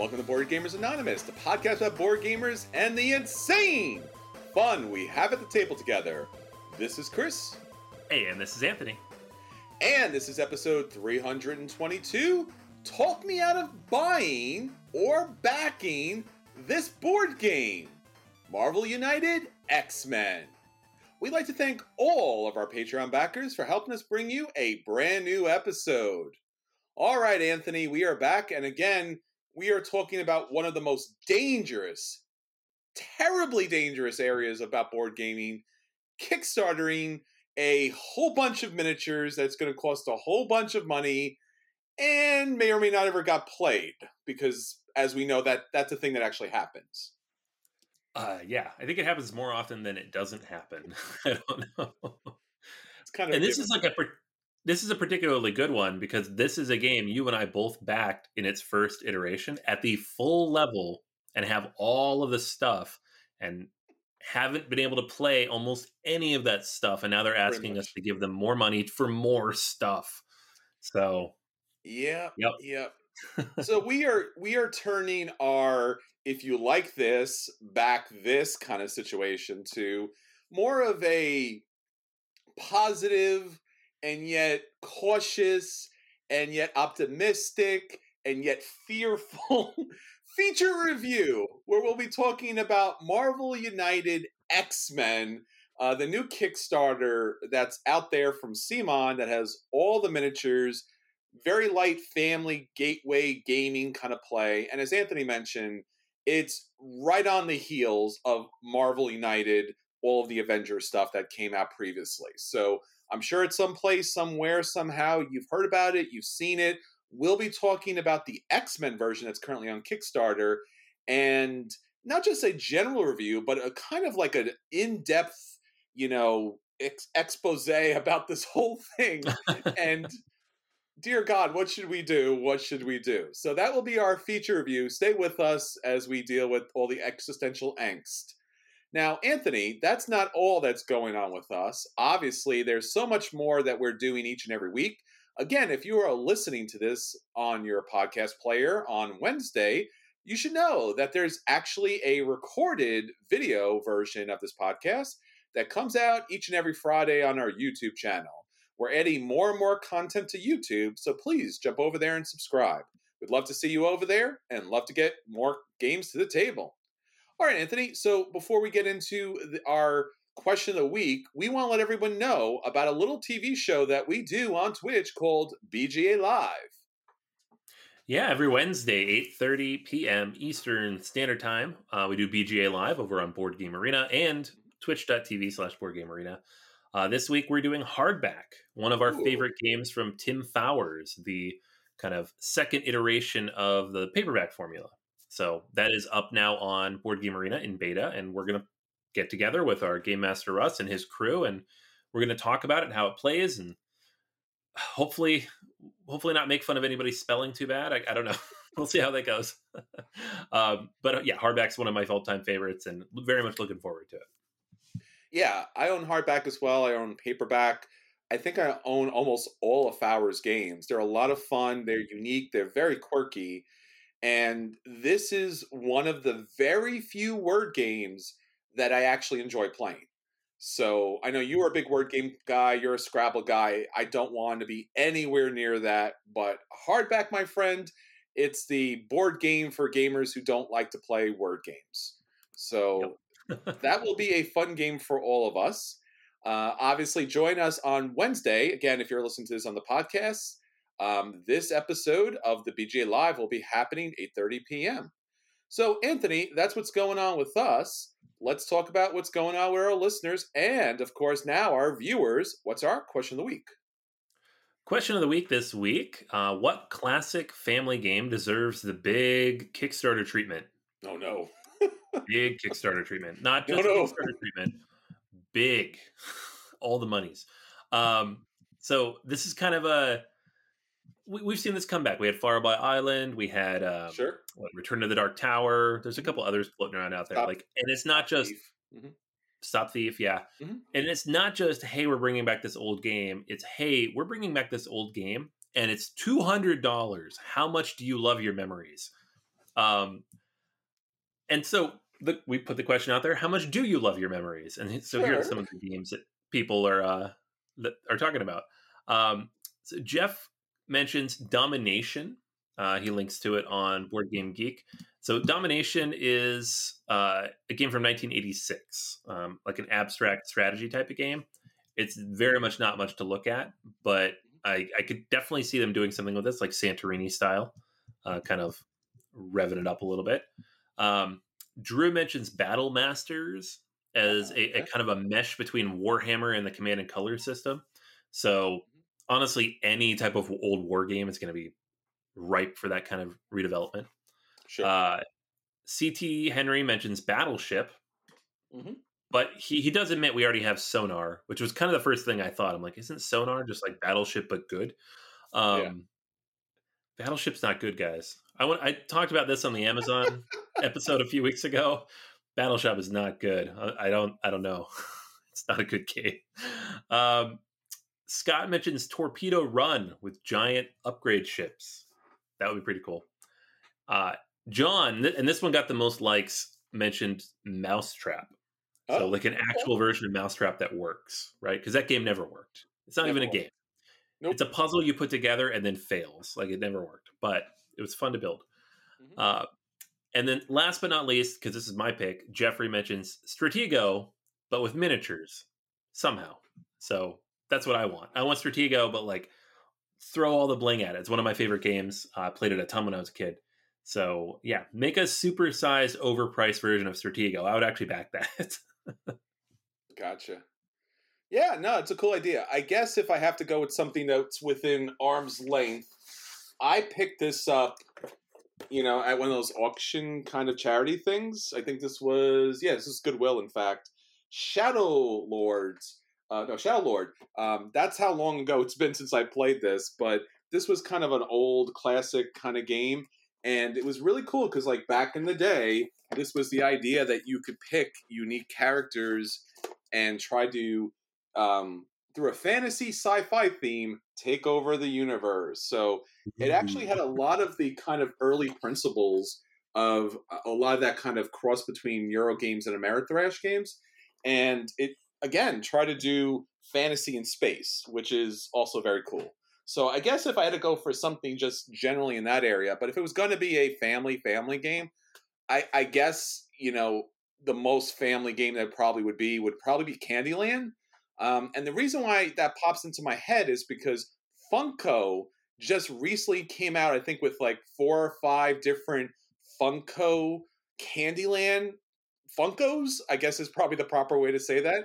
Welcome to Board Gamers Anonymous, the podcast about board gamers and the insane fun we have at the table together. This is Chris, Hey, and this is Anthony. and this is episode 322. Talk me out of buying or backing this board game Marvel United X Men. We'd like to thank all of our Patreon backers for helping us bring you a brand new episode. All right, Anthony, we are back, and again, we are talking about one of the most dangerous, terribly dangerous areas about board gaming kickstartering a whole bunch of miniatures that's going to cost a whole bunch of money and may or may not ever got played because as we know that that's a thing that actually happens Uh, yeah, I think it happens more often than it doesn't happen. I don't know. it's kind of and this is like a this is a particularly good one because this is a game you and I both backed in its first iteration at the full level and have all of the stuff and haven't been able to play almost any of that stuff and now they're asking us to give them more money for more stuff. So, yeah Yep. yep so we are we are turning our if you like this back this kind of situation to more of a positive and yet cautious and yet optimistic and yet fearful feature review where we'll be talking about Marvel United X-Men uh, the new Kickstarter that's out there from Simon that has all the miniatures very light family gateway gaming kind of play. And as Anthony mentioned, it's right on the heels of Marvel United, all of the Avengers stuff that came out previously. So I'm sure it's someplace, somewhere, somehow you've heard about it, you've seen it. We'll be talking about the X Men version that's currently on Kickstarter and not just a general review, but a kind of like an in depth, you know, ex- expose about this whole thing. and dear God, what should we do? What should we do? So that will be our feature review. Stay with us as we deal with all the existential angst. Now, Anthony, that's not all that's going on with us. Obviously, there's so much more that we're doing each and every week. Again, if you are listening to this on your podcast player on Wednesday, you should know that there's actually a recorded video version of this podcast that comes out each and every Friday on our YouTube channel. We're adding more and more content to YouTube, so please jump over there and subscribe. We'd love to see you over there and love to get more games to the table. All right, Anthony. So before we get into the, our question of the week, we want to let everyone know about a little TV show that we do on Twitch called BGA Live. Yeah, every Wednesday, 8.30 p.m. Eastern Standard Time, uh, we do BGA Live over on Board Game Arena and twitch.tv slash Board Game Arena. Uh, this week, we're doing Hardback, one of our Ooh. favorite games from Tim Fowers, the kind of second iteration of the paperback formula. So that is up now on Board Game Arena in beta, and we're going to get together with our Game Master Russ and his crew, and we're going to talk about it and how it plays, and hopefully, hopefully not make fun of anybody spelling too bad. I, I don't know. we'll see how that goes. um, but uh, yeah, Hardback's one of my all-time favorites, and very much looking forward to it. Yeah, I own hardback as well. I own paperback. I think I own almost all of Fowers' games. They're a lot of fun. They're unique. They're very quirky. And this is one of the very few word games that I actually enjoy playing. So I know you are a big word game guy. You're a Scrabble guy. I don't want to be anywhere near that. But hardback, my friend, it's the board game for gamers who don't like to play word games. So that will be a fun game for all of us. Uh, obviously, join us on Wednesday. Again, if you're listening to this on the podcast, um, this episode of the BGA Live will be happening 8:30 p.m. So, Anthony, that's what's going on with us. Let's talk about what's going on with our listeners and, of course, now our viewers. What's our question of the week? Question of the week this week uh, What classic family game deserves the big Kickstarter treatment? Oh no, Big Kickstarter treatment. Not No, just no. Kickstarter treatment, big. All the monies. Um, so this is kind of a. We, we've seen this comeback. We had Fireball Island. We had um, sure. what, Return to the Dark Tower. There's a couple others floating around out there. Stop- like, and it's not just Thief. Stop Thief, yeah. Mhm. And it's not just, hey, we're bringing back this old game. It's, hey, we're bringing back this old game and it's $200. How much do you love your memories? Um, and so the, we put the question out there, how much do you love your memories? And so here are some of the games that people are, uh, that are talking about. Um, so Jeff mentions Domination. Uh, he links to it on Board Game Geek. So Domination is uh, a game from 1986, um, like an abstract strategy type of game. It's very much not much to look at, but I, I could definitely see them doing something with this, like Santorini style, uh, kind of revving it up a little bit. Um, Drew mentions Battle Masters as a, a kind of a mesh between Warhammer and the Command and Color system. So honestly, any type of old war game is going to be ripe for that kind of redevelopment. Sure. Uh, CT Henry mentions Battleship, Mhm. but he, he does admit we already have Sonar, which was kind of the first thing I thought. I'm like, isn't Sonar just like Battleship but good? Um, Yeah. Battleship's not good, guys. I want. I talked about this on the Amazon episode a few weeks ago. Battleship is not good. I, I don't. I don't know. it's not a good game. Um, Scott mentions Torpedo Run with giant upgrade ships. That would be pretty cool. Uh, John, th- and this one got the most likes, mentioned Mousetrap. So, Oh, like an okay. actual version of Mousetrap that works, right? Because that game never worked. It's not even a Never game. Nope. It's a puzzle you put together and then fails. Like it never worked, but it was fun to build. Mhm. Uh, and then last but not least, because this is my pick, Jeffrey mentions Stratego, but with miniatures somehow. So that's what I want. I want Stratego, but like throw all the bling at it. It's one of my favorite games. Uh, I played it a ton when I was a kid. So yeah, make a supersized, overpriced version of Stratego. I would actually back that. Gotcha. Yeah, no, it's a cool idea. I guess if I have to go with something that's within arm's length, I picked this up, you know, at one of those auction kind of charity things. I think this was, yeah, this is Goodwill, in fact. Shadow Lords. Uh, no, Shadow Lord. Um, that's how long ago it's been since I played this, but this was kind of an old classic kind of game. And it was really cool because, like, back in the day, this was the idea that you could pick unique characters and try to um, through a fantasy sci-fi theme take over the universe so it actually had a lot of the kind of early principles of a lot of that kind of cross between euro games and ameritrash games and it again try to do fantasy in space, which is also very cool. So I guess if I had to go for something just generally in that area, but if it was going to be a family family game, I, I guess you know the most family game that probably would be would probably be Candyland. Um, and the reason why that pops into my head is because Funko just recently came out, I think, with like four or five different Funko Candyland Funkos. I guess is probably the proper way to say that.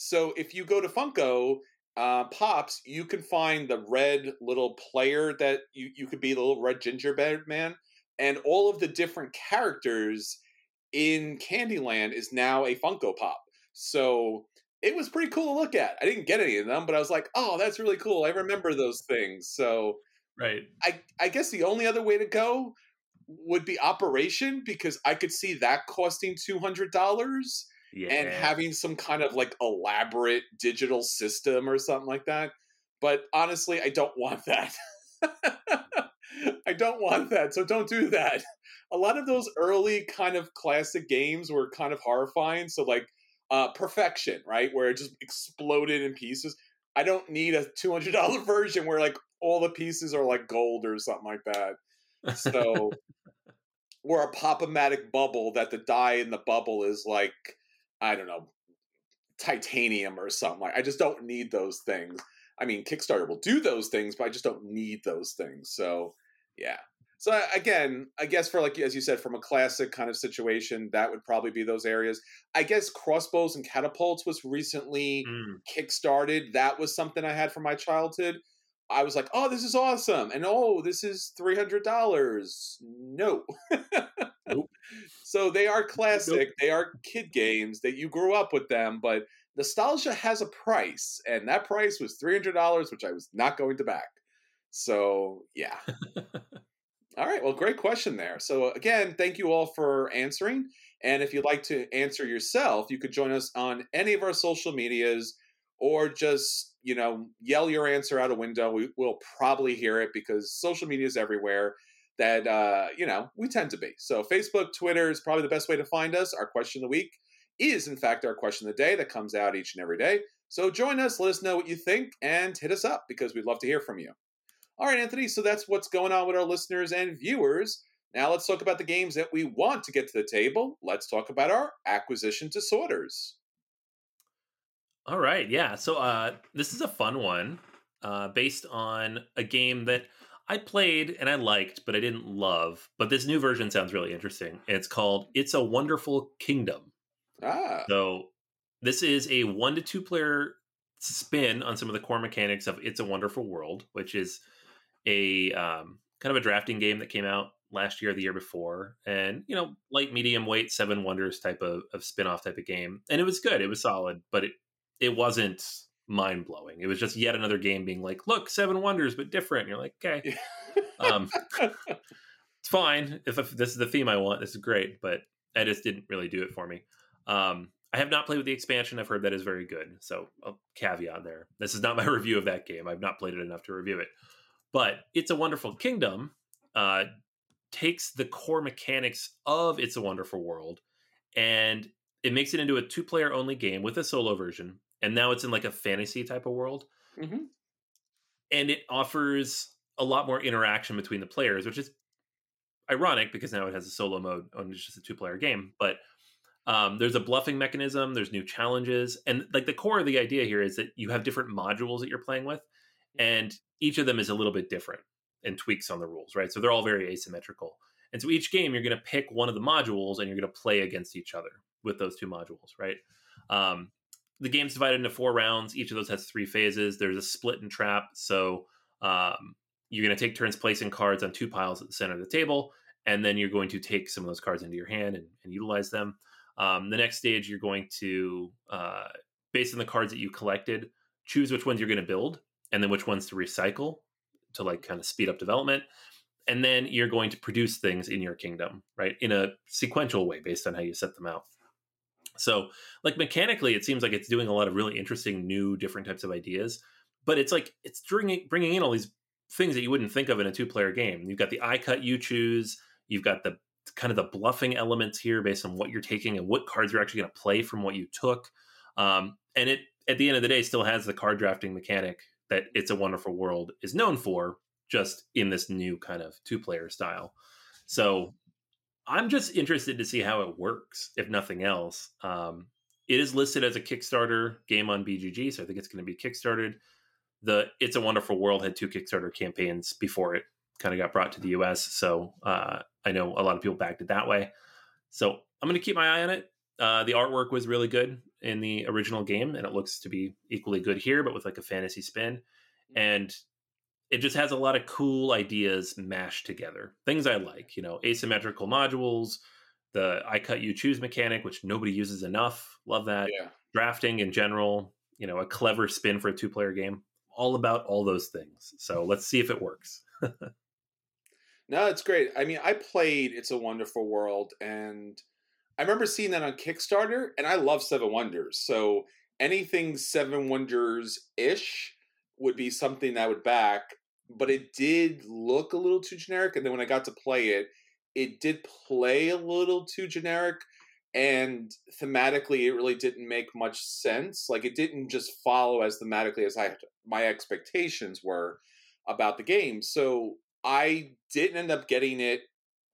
So if you go to Funko, uh, pops, you can find the red little player that you, you could be the little red gingerbread man. And all of the different characters in Candyland is now a Funko Pop. So it was pretty cool to look at. I didn't get any of them, but I was like, oh, that's really cool. I remember those things. So right. I, I guess the only other way to go would be Operation because I could see that costing $200 yeah. and having some kind of like elaborate digital system or something like that. But honestly, I don't want that. I don't want that. So don't do that. A lot of those early kind of classic games were kind of horrifying. So like uh Perfection, right? Where it just exploded in pieces. I don't need a $200 version where like all the pieces are like gold or something like that. So or a pop-o-matic bubble that the die in the bubble is like I don't know, titanium or something. Like I just don't need those things. I mean, Kickstarter will do those things, but I just don't need those things. So, yeah. So again, I guess for like as you said, from a classic kind of situation, that would probably be those areas. I guess crossbows and catapults was recently mm. kickstarted. That was something I had from my childhood. I was like, oh, this is awesome, and oh, this is three hundred dollars. No, nope. So they are classic. Nope. They are kid games that you grew up with them, but nostalgia has a price, and that price was three hundred dollars, which I was not going to back. So yeah. all right. Well, great question there. So again, thank you all for answering. And if you'd like to answer yourself, you could join us on any of our social medias or just you know yell your answer out a window we will probably hear it because social media is everywhere that uh, you know we tend to be. So Facebook, Twitter is probably the best way to find us. Our question of the week is in fact our question of the day that comes out each and every day. So join us, let us know what you think, and hit us up because we'd love to hear from you. All right, Anthony. So that's what's going on with our listeners and viewers. Now let's talk about the games that we want to get to the table. Let's talk about our acquisition disorders. All right, yeah. So uh, this is a fun one, uh, based on a game that I played and I liked, but I didn't love. But this new version sounds really interesting. It's called It's a Wonderful Kingdom. Ah. So this is a one to two player spin on some of the core mechanics of It's a Wonderful World, which is a um, kind of a drafting game that came out last year, the year before, and you know, light, medium weight, Seven Wonders type of, of spin off type of game, and it was good. It was solid, but it it wasn't mind blowing. It was just yet another game being like, look, Seven Wonders, but different. And you're like, okay, um, it's fine. If, if, this is the theme I want, this is great. But I just didn't really do it for me. Um, I have not played with the expansion. I've heard that is very good. So a caveat there. This is not my review of that game. I've not played it enough to review it. But It's a Wonderful Kingdom uh, takes the core mechanics of It's a Wonderful World and it makes it into a two player only game with a solo version and now it's in like a fantasy type of world. Mm-hmm. And it offers a lot more interaction between the players, which is ironic because now it has a solo mode and it's just a two player game. But um, there's a bluffing mechanism, there's new challenges, and like the core of the idea here is that you have different modules that you're playing with, and each of them is a little bit different and tweaks on the rules, right? So they're all very asymmetrical. And so each game, you're going to pick one of the modules and you're going to play against each other with those two modules, right? Um, the game's divided into four rounds. Each of those has three phases. There's a split and trap. So um, you're going to take turns placing cards on two piles at the center of the table, and then you're going to take some of those cards into your hand and, and utilize them. Um, the next stage, you're going to, uh, based on the cards that you collected, choose which ones you're going to build, and then which ones to recycle to like kind of speed up development. And then you're going to produce things in your kingdom, right, in a sequential way based on how you set them out. So, like mechanically, it seems like it's doing a lot of really interesting, new, different types of ideas. But it's like it's bringing bringing in all these things that you wouldn't think of in a two player game. You've got the I cut you choose. You've got the kind of the bluffing elements here based on what you're taking and what cards you're actually going to play from what you took. Um, and it at the end of the day still has the card drafting mechanic that It's a Wonderful World is known for, just in this new kind of two player style. So I'm just interested to see how it works, if nothing else. Um, it is listed as a Kickstarter game on BGG, so I think it's going to be kickstarted. The It's a Wonderful World had two Kickstarter campaigns before it kind of got brought to the US, so uh, I know a lot of people backed it that way. So I'm going to keep my eye on it. Uh, the artwork was really good in the original game, and it looks to be equally good here, but with like a fantasy spin. And it just has a lot of cool ideas mashed together. Things I like, you know, asymmetrical modules, the I cut you choose mechanic, which nobody uses enough. Love that. Yeah. Drafting in general, you know, a clever spin for a two player game. All about all those things. So let's see if it works. no, it's great. I mean, I played It's a Wonderful World and I remember seeing that on Kickstarter and I love Seven Wonders. So anything Seven Wonders ish would be something I would back, but it did look a little too generic. And then when I got to play it, it did play a little too generic. And thematically, it really didn't make much sense. Like it didn't just follow as thematically as I my expectations were about the game. So I didn't end up getting it.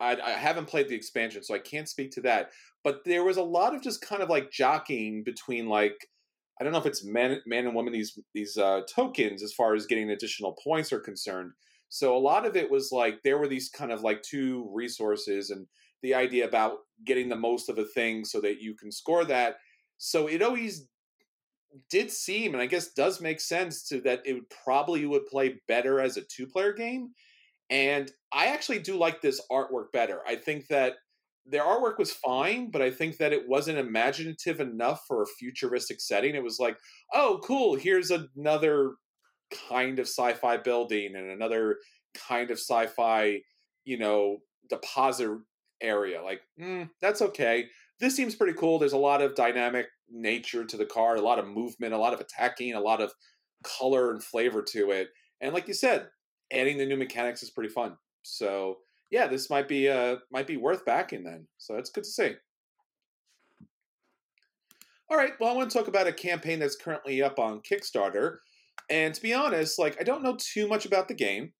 I, I haven't played the expansion, so I can't speak to that. But there was a lot of just kind of like jockeying between like I don't know if it's man, man and woman these these uh, tokens as far as getting additional points are concerned. So a lot of it was like there were these kind of like two resources and the idea about getting the most of a thing so that you can score that. So it always did seem, and I guess does make sense to that it would probably would play better as a two player game. And I actually do like this artwork better. I think that their artwork was fine, but I think that it wasn't imaginative enough for a futuristic setting. It was like, oh, cool, here's another kind of sci-fi building and another kind of sci-fi, you know, deposit area. Like, mm, that's okay. This seems pretty cool. There's a lot of dynamic nature to the car, a lot of movement, a lot of attacking, a lot of color and flavor to it. And like you said, adding the new mechanics is pretty fun. So yeah, this might be uh might be worth backing then. So that's good to see. All right, well, I want to talk about a campaign that's currently up on Kickstarter. And to be honest, like I don't know too much about the game.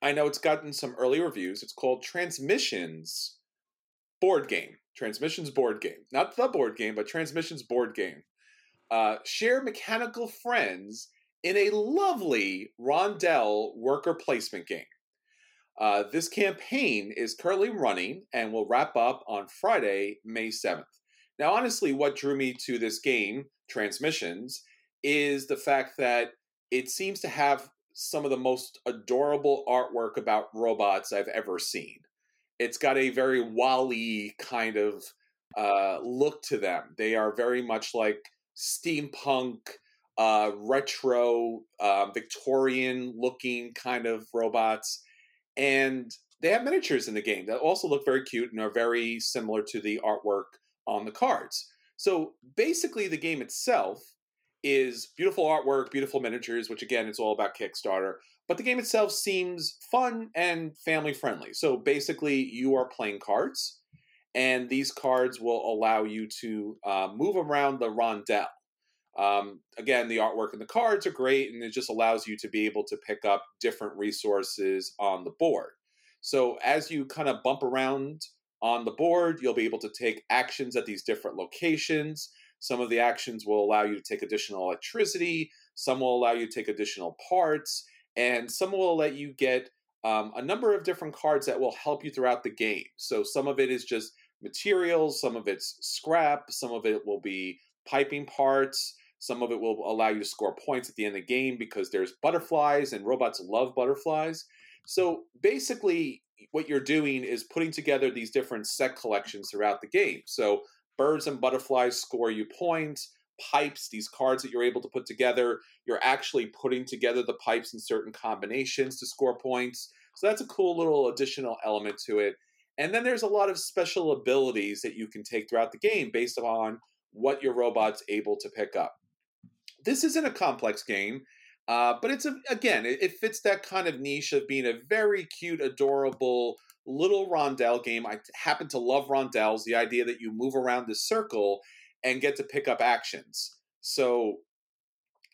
I know it's gotten some early reviews. It's called Transmissions Board Game. Transmissions Board Game. Not the board game, but Transmissions Board Game. Uh, share mechanical friends in a lovely rondel worker placement game. Uh, this campaign is currently running and will wrap up on Friday, May 7th. Now, honestly, what drew me to this game, Transmissions, is the fact that it seems to have some of the most adorable artwork about robots I've ever seen. It's got a very WALL-E kind of uh, look to them. They are very much like steampunk, uh, retro, uh, Victorian looking kind of robots and they have miniatures in the game that also look very cute and are very similar to the artwork on the cards. So basically, the game itself is beautiful artwork, beautiful miniatures, which again, it's all about Kickstarter. But the game itself seems fun and family friendly. So basically, you are playing cards, and these cards will allow you to uh, move around the rondel. Um, again, the artwork and the cards are great, and it just allows you to be able to pick up different resources on the board. So as you kind of bump around on the board, you'll be able to take actions at these different locations. Some of the actions will allow you to take additional electricity, some will allow you to take additional parts, and some will let you get um, a number of different cards that will help you throughout the game. So some of it is just materials, some of it's scrap, some of it will be piping parts, some of it will allow you to score points at the end of the game because there's butterflies and robots love butterflies. So basically, what you're doing is putting together these different set collections throughout the game. So birds and butterflies score you points. Pipes, these cards that you're able to put together, you're actually putting together the pipes in certain combinations to score points. So that's a cool little additional element to it. And then there's a lot of special abilities that you can take throughout the game based upon what your robot's able to pick up. This isn't a complex game, uh, but it's a again, it, it, fits that kind of niche of being a very cute, adorable little rondel game. I happen to love rondels. The idea that you move around this circle and get to pick up actions. So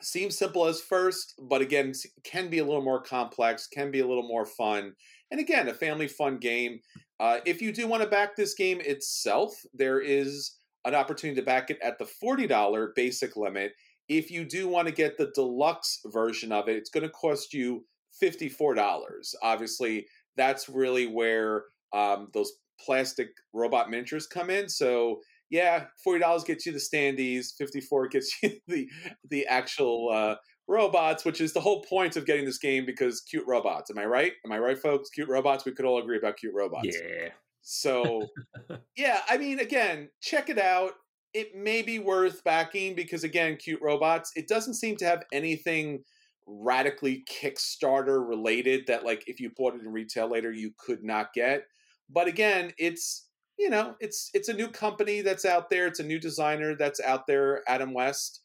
seems simple as first, but again, can be a little more complex, can be a little more fun. And again, a family fun game. Uh, if you do want to back this game itself, there is an opportunity to back it at the $40 basic limit. If you do want to get the deluxe version of it, it's going to cost you $54. Obviously, that's really where um, those plastic robot miniatures come in. So yeah, forty dollars gets you the standees, fifty four gets you the the actual uh, robots, which is the whole point of getting this game because cute robots. Am I right? Am I right, folks? Cute robots. We could all agree about cute robots. Yeah. So, yeah, I mean, again, check it out. It may be worth backing because, again, cute robots. It doesn't seem to have anything radically Kickstarter related that, like, if you bought it in retail later, you could not get. But again, it's you know, it's it's a new company that's out there. It's a new designer that's out there, Adam West.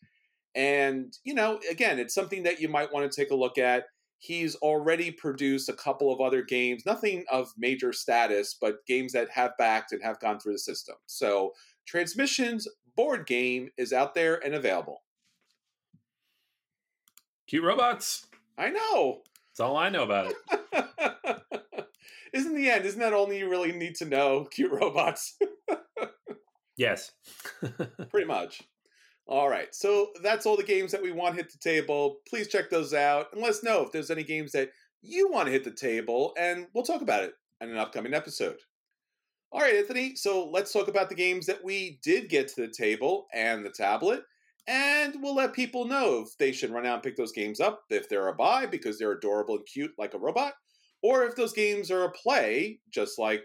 And, you know, again, it's something that you might want to take a look at. He's already produced a couple of other games, nothing of major status, but games that have backed and have gone through the system. So, Transmissions board game is out there and available. Cute robots. I know. That's all I know about it. isn't the end? Isn't that all you really need to know? Cute robots. yes. Pretty much. All right. So that's all the games that we want hit the table. Please check those out and let us know if there's any games that you want to hit the table, and we'll talk about it in an upcoming episode. All right, Anthony. So let's talk about the games that we did get to the table and the tablet. And we'll let people know if they should run out and pick those games up, if they're a buy because they're adorable and cute like a robot, or if those games are a play, just like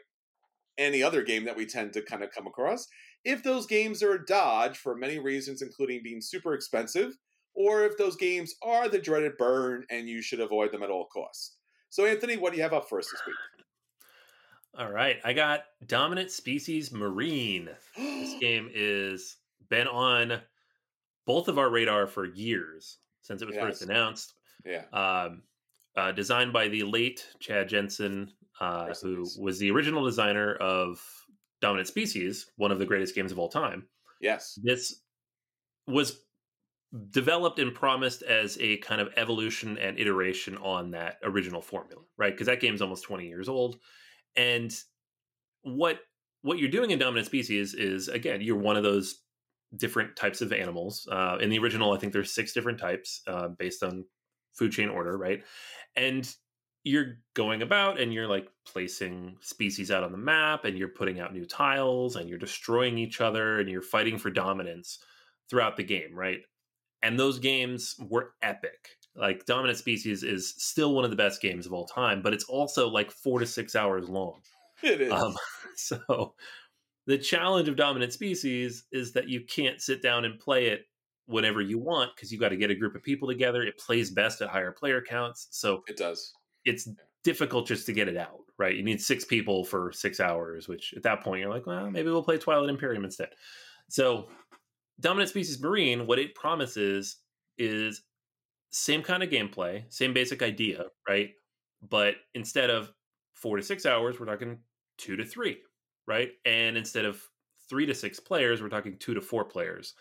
any other game that we tend to kind of come across, if those games are a dodge for many reasons, including being super expensive, or if those games are the dreaded burn and you should avoid them at all costs. So, Anthony, what do you have up for us this week? All right, I got Dominant Species Marine. this game is been on both of our radar for years since it was yes. first announced. Yeah. Um, uh, designed by the late Chad Jensen, uh, who was the original designer of Dominant Species, one of the greatest games of all time. Yes. This was developed and promised as a kind of evolution and iteration on that original formula, right? Because that game's almost 20 years old. And what what you're doing in Dominant Species is again, you're one of those different types of animals. Uh, in the original, I think there's six different types uh, based on food chain order, right? and you're going about and you're like placing species out on the map and you're putting out new tiles and you're destroying each other and you're fighting for dominance throughout the game, right? And those games were epic. Like Dominant Species is still one of the best games of all time, but it's also like four to six hours long. It is. Um, so the challenge of Dominant Species is that you can't sit down and play it whenever you want because you got to get a group of people together. It plays best at higher player counts. So it does. It's difficult just to get it out, right? You need six people for six hours, which at that point you're like, well, maybe we'll play Twilight Imperium instead. So Dominant Species Marine, what it promises is same kind of gameplay, same basic idea, mm-hmm. right? But instead of four to six hours, we're talking two to three, right? And instead of three to six players, we're talking two to four players.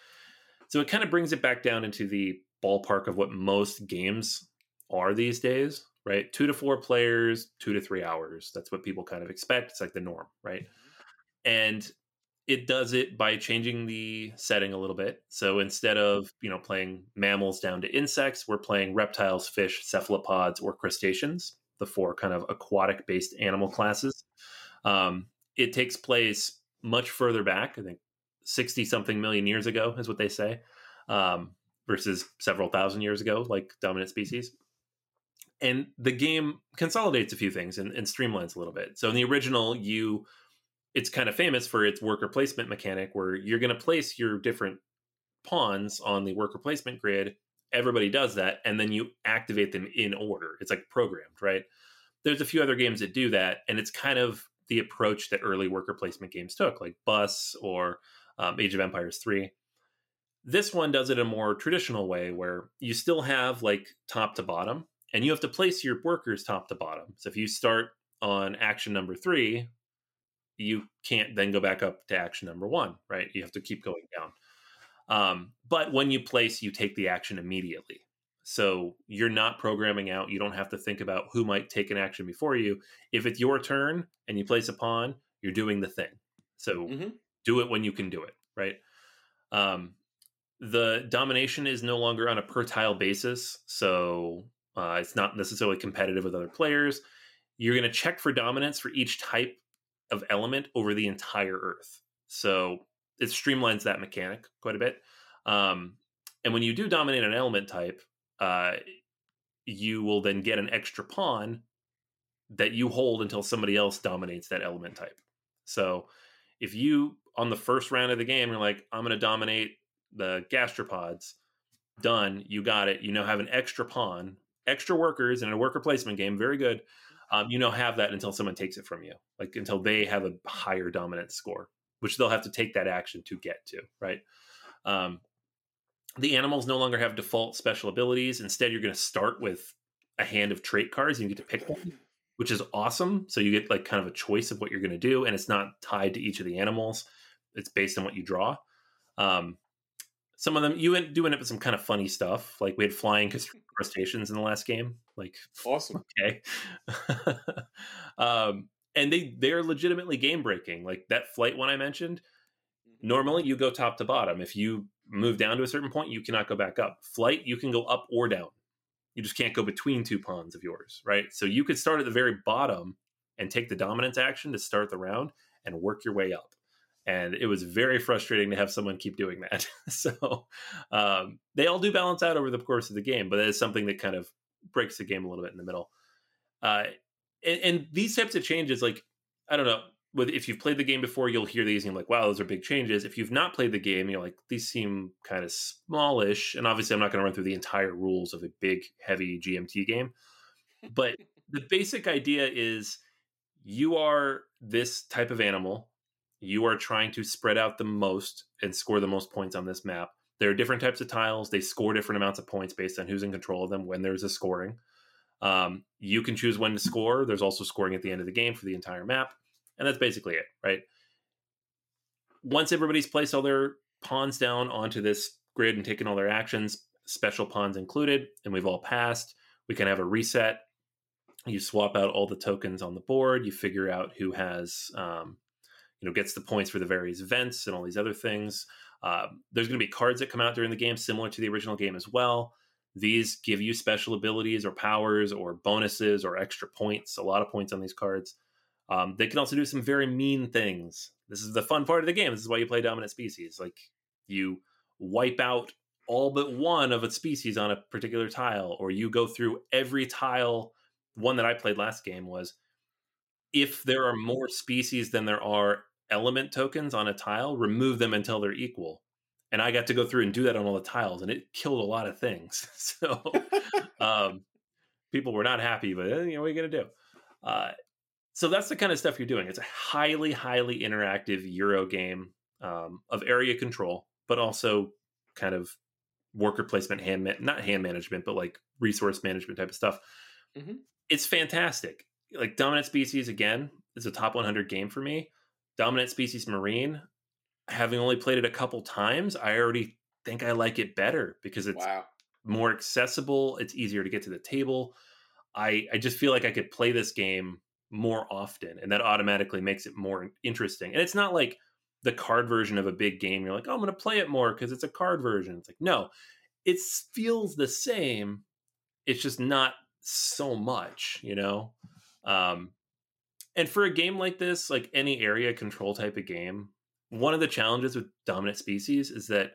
So it kind of brings it back down into the ballpark of what most games are these days, right? Two to four players, two to three hours. That's what people kind of expect. It's like the norm, right? Mm-hmm. And it does it by changing the setting a little bit. So instead of, you know, playing mammals down to insects, we're playing reptiles, fish, cephalopods, or crustaceans, the four kind of aquatic based animal classes. Um, it takes place much further back, I think 60 something million years ago, is what they say, um, versus several thousand years ago, like dominant species. And the game consolidates a few things and, and streamlines a little bit. So in the original, you it's kind of famous for its worker placement mechanic where you're going to place your different pawns on the worker placement grid. Everybody does that, and then you activate them in order. It's like programmed, right? There's a few other games that do that, and it's kind of the approach that early worker placement games took, like Bus or um, Age of Empires 3. This one does it a more traditional way where you still have like top to bottom and you have to place your workers top to bottom. So if you start on action number three, you can't then go back up to action number one, right? You have to keep going down. Um, but when you place, you take the action immediately. So you're not programming out. You don't have to think about who might take an action before you. If it's your turn and you place a pawn, you're doing the thing. So mm-hmm. do it when you can do it, right? Um, the domination is no longer on a per tile basis. So uh, it's not necessarily competitive with other players. You're going to check for dominance for each type of element over the entire Earth. So it streamlines that mechanic quite a bit. Um, and when you do dominate an element type, uh, you will then get an extra pawn that you hold until somebody else dominates that element type. So if you on the first round of the game, you're like, I'm going to dominate the gastropods. Done. You got it. You now have an extra pawn, extra workers in a worker placement game. Very good. Um, you now have that until someone takes it from you, like until they have a higher dominance score, which they'll have to take that action to get to. Right. Um, the animals no longer have default special abilities. Instead, you're going to start with a hand of trait cards and you get to pick one, which is awesome. So you get like kind of a choice of what you're going to do, and it's not tied to each of the animals. It's based on what you draw. Um, some of them you do end up with some kind of funny stuff. Like we had flying crustaceans in the last game. Like awesome. Okay. um, and they they're legitimately game breaking. Like that flight one I mentioned. Mm-hmm. Normally you go top to bottom. If you move down to a certain point, you cannot go back up. Flight, you can go up or down. You just can't go between two pawns of yours, right? So you could start at the very bottom and take the dominance action to start the round and work your way up. And it was very frustrating to have someone keep doing that. so um, they all do balance out over the course of the game, but that is something that kind of breaks the game a little bit in the middle. Uh, and, and these types of changes, like, I don't know, with if you've played the game before, you'll hear these and you're like, wow, those are big changes. If you've not played the game, you're like, these seem kind of smallish. And obviously, I'm not going to run through the entire rules of a big, heavy GMT game. But the basic idea is you are this type of animal. You are trying to spread out the most and score the most points on this map. There are different types of tiles. They score different amounts of points based on who's in control of them when there's a scoring. Um, you can choose when to score. There's also scoring at the end of the game for the entire map and that's basically it, right? Once everybody's placed all their pawns down onto this grid and taken all their actions, special pawns included, and we've all passed, we can have a reset. You swap out all the tokens on the board. You figure out who has, um, you know, gets the points for the various events and all these other things. Uh, there's going to be cards that come out during the game, similar to the original game as well. These give you special abilities or powers or bonuses or extra points, a lot of points on these cards. Um, they can also do some very mean things. This is the fun part of the game. This is why you play dominant species. Like you wipe out all but one of a species on a particular tile, or you go through every tile. One that I played last game was if there are more species than there are element tokens on a tile, remove them until they're equal. And I got to go through and do that on all the tiles, and it killed a lot of things. So um, people were not happy, but eh, you know what are you going to do? Uh, so that's the kind of stuff you're doing. It's a highly, highly interactive Euro game um, of area control, but also kind of worker placement, hand ma- not hand management, but like resource management type of stuff. Mm-hmm. It's fantastic. Like Dominant Species again is a top 100 game for me. Dominant Species Marine, having only played it a couple times, I already think I like it better because it's wow. more accessible. It's easier to get to the table. I I just feel like I could play this game more often and that automatically makes it more interesting and it's not like the card version of a big game you're like oh i'm going to play it more because it's a card version it's like no it feels the same it's just not so much you know um and for a game like this like any area control type of game one of the challenges with dominant species is that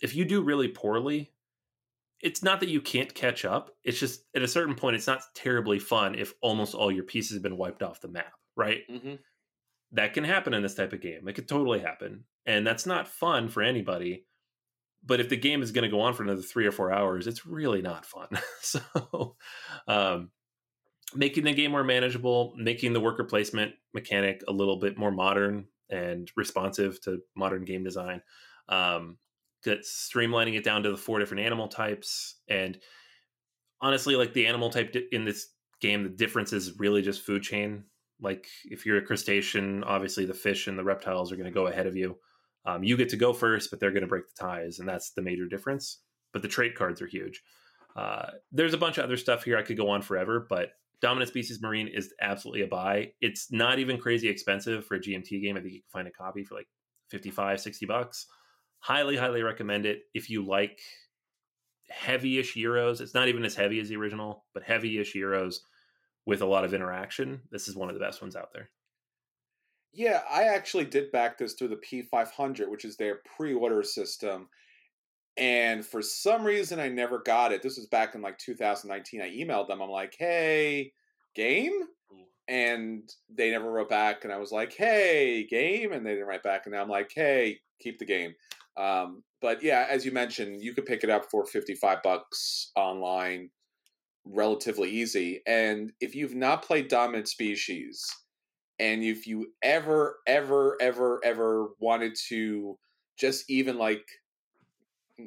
if you do really poorly it's not that you can't catch up. It's just at a certain point, it's not terribly fun if almost all your pieces have been wiped off the map, right? Mm-hmm. That can happen in this type of game. It could totally happen. And that's not fun for anybody. But if the game is going to go on for another three or four hours, it's really not fun. so, um, making the game more manageable, making the worker placement mechanic a little bit more modern and responsive to modern game design. Um, streamlining it down to the four different animal types and honestly like the animal type in this game the difference is really just food chain like if you're a crustacean obviously the fish and the reptiles are going to go ahead of you Um, you get to go first, but they're going to break the ties, and that's the major difference. But the trait cards are huge. Uh, there's a bunch of other stuff here I could go on forever, but Dominant Species Marine is absolutely a buy. It's not even crazy expensive for a GMT game. I think you can find a copy for like 55, 60 bucks. Highly, highly recommend it if you like heavy-ish Euros. It's not even as heavy as the original, but heavy-ish Euros with a lot of interaction. This is one of the best ones out there. Yeah, I actually did back this through the P500, which is their pre-order system. And for some reason, I never got it. This was back in like 2019. I emailed them. I'm like, hey, game? And they never wrote back. And I was like, hey, game? And they didn't write back. And now I'm like, hey, keep the game. Um, but yeah, as you mentioned, you could pick it up for 55 bucks online relatively easy. And if you've not played Dominant Species, and if you ever, ever, ever, ever wanted to just even like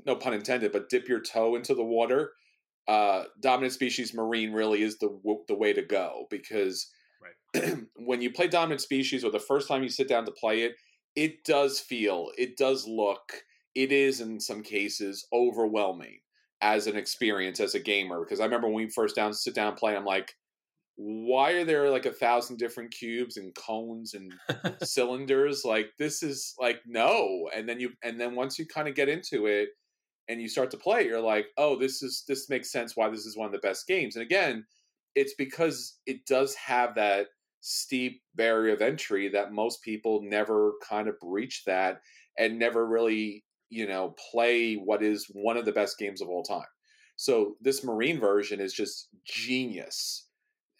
no pun intended, but dip your toe into the water, uh, dominant species marine really is the the way to go because right. when you play dominant species or the first time you sit down to play it, it does feel, it does look, it is in some cases overwhelming as an experience as a gamer. Because I remember when we first down sit down play, I'm like, why are there like a thousand different cubes and cones and cylinders like this is like no and then you and then once you kind of get into it and you start to play, you're like, oh, this is this makes sense why this is one of the best games. And again, it's because it does have that steep barrier of entry that most people never kind of breach that and never really, you know, play what is one of the best games of all time. So this marine version is just genius.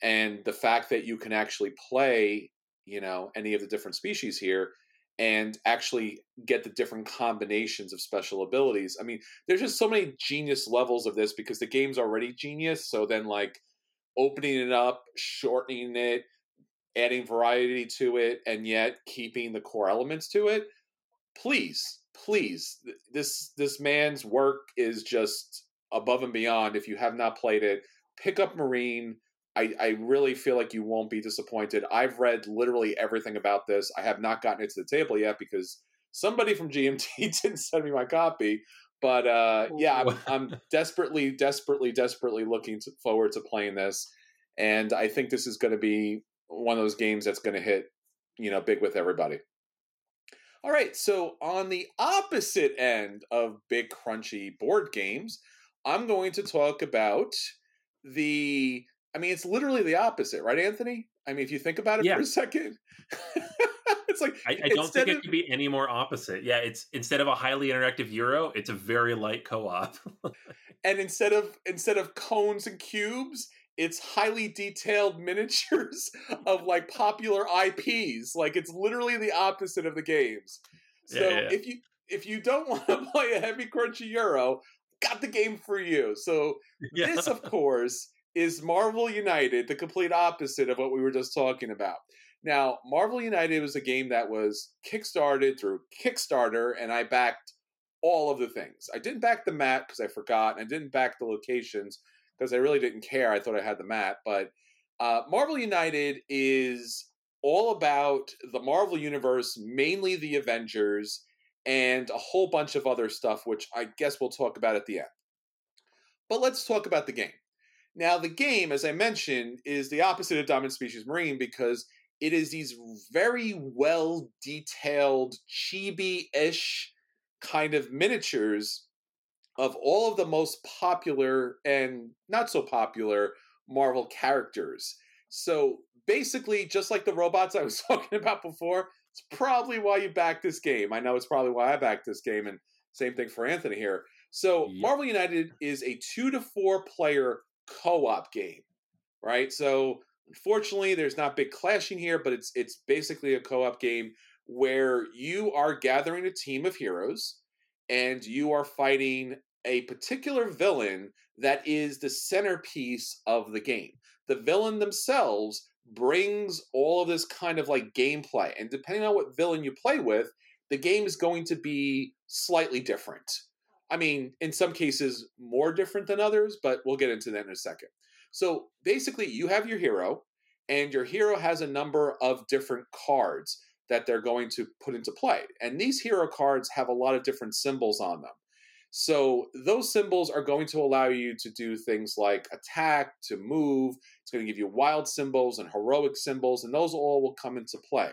And the fact that you can actually play, you know, any of the different species here and actually get the different combinations of special abilities. I mean, there's just so many genius levels of this because the game's already genius. So then, like, opening it up, shortening it, adding variety to it, and yet keeping the core elements to it. Please, please, this this man's work is just above and beyond. If you have not played it, pick up Marine I, I really feel like you won't be disappointed. I've read literally everything about this. I have not gotten it to the table yet because somebody from GMT didn't send me my copy. But uh, yeah, I'm, I'm, desperately, desperately, desperately looking to, forward to playing this, and I think this is going to be one of those games that's going to hit, you know, big with everybody. All right, so on the opposite end of big crunchy board games, I'm going to talk about the I mean, it's literally the opposite, right, Anthony? I mean, if you think about it yeah. for a second, it's like I, I don't think it could be any more opposite. Yeah, it's instead of a highly interactive Euro, it's a very light co-op. and instead of instead of cones and cubes, it's highly detailed miniatures of like popular IPs. Like it's literally the opposite of the games. So yeah, yeah. if you if you don't want to play a heavy crunchy Euro, got the game for you. So this, of course is Marvel United, the complete opposite of what we were just talking about. Now, Marvel United was a game that was kickstarted through Kickstarter, and I backed all of the things. I didn't back the map because I forgot, and I didn't back the locations because I really didn't care. I thought I had the map, but uh, Marvel United is all about the Marvel Universe, mainly the Avengers, and a whole bunch of other stuff, which I guess we'll talk about at the end. But let's talk about the game. Now, the game, as I mentioned, is the opposite of Dominant Species Marine because it is these very well detailed, chibi ish kind of miniatures of all of the most popular and not so popular Marvel characters. So basically, just like the robots I was talking about before, it's probably why you back this game. I know it's probably why I backed this game, and same thing for Anthony here. So, yep. Marvel United is a two to four player co-op game, right? So unfortunately, there's not big clashing here, but it's it's basically a co-op game where you are gathering a team of heroes and you are fighting a particular villain that is the centerpiece of the game. The villain themselves brings all of this kind of like gameplay, and depending on what villain you play with, the game is going to be slightly different. I mean, in some cases, more different than others, but we'll get into that in a second. So basically, you have your hero, and your hero has a number of different cards. that they're going to put into play. And these hero cards have a lot of different symbols on them. So those symbols are going to allow you to do things like attack, to move. It's going to give you wild symbols and heroic symbols, and those all will come into play.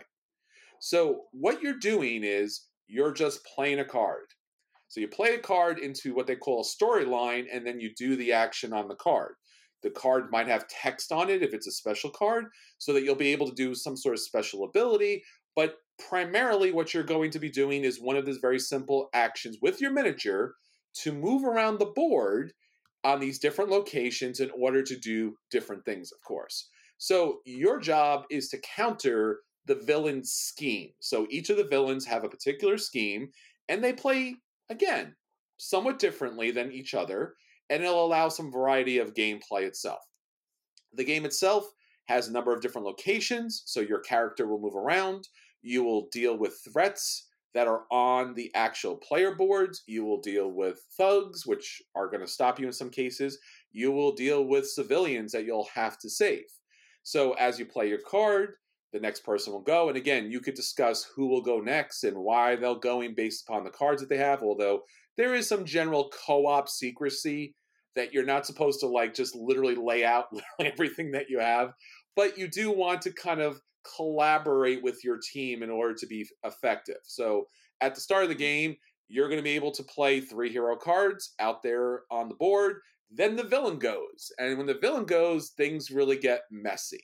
So what you're doing is you're just playing a card. So you play a card into what they call a storyline, and then you do the action on the card. The card might have text on it if it's a special card, so that you'll be able to do some sort of special ability. But primarily, what you're going to be doing is one of these very simple actions with your miniature to move around the board on these different locations in order to do different things, of course. So your job is to counter the villain's scheme. So each of the villains have a particular scheme, and they play, again, somewhat differently than each other, and it'll allow some variety of gameplay itself. The game itself has a number of different locations, so your character will move around. You will deal with threats that are on the actual player boards. You will deal with thugs, which are going to stop you in some cases. You will deal with civilians that you'll have to save. So as you play your card, the next person will go. And again, you could discuss who will go next and why they're going based upon the cards that they have. Although there is some general co op secrecy that you're not supposed to like just literally lay out everything that you have. But you do want to kind of collaborate with your team in order to be effective. So at the start of the game, you're going to be able to play three hero cards out there on the board. Then the villain goes. And when the villain goes, things really get messy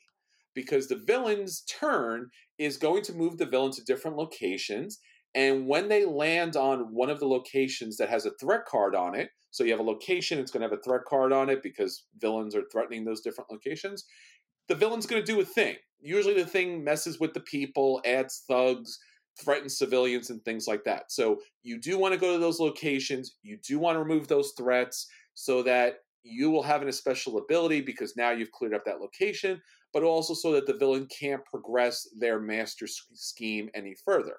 because the villain's turn is going to move the villain to different locations. And when they land on one of the locations that has a threat card on it, so you have a location, it's going to have a threat card on it because villains are threatening those different locations. The villain's going to do a thing. Usually, the thing messes with the people, adds thugs, threatens civilians, and things like that. So, you do want to go to those locations. You do want to remove those threats so that you will have an special ability because now you've cleared up that location, but also so that the villain can't progress their master scheme any further.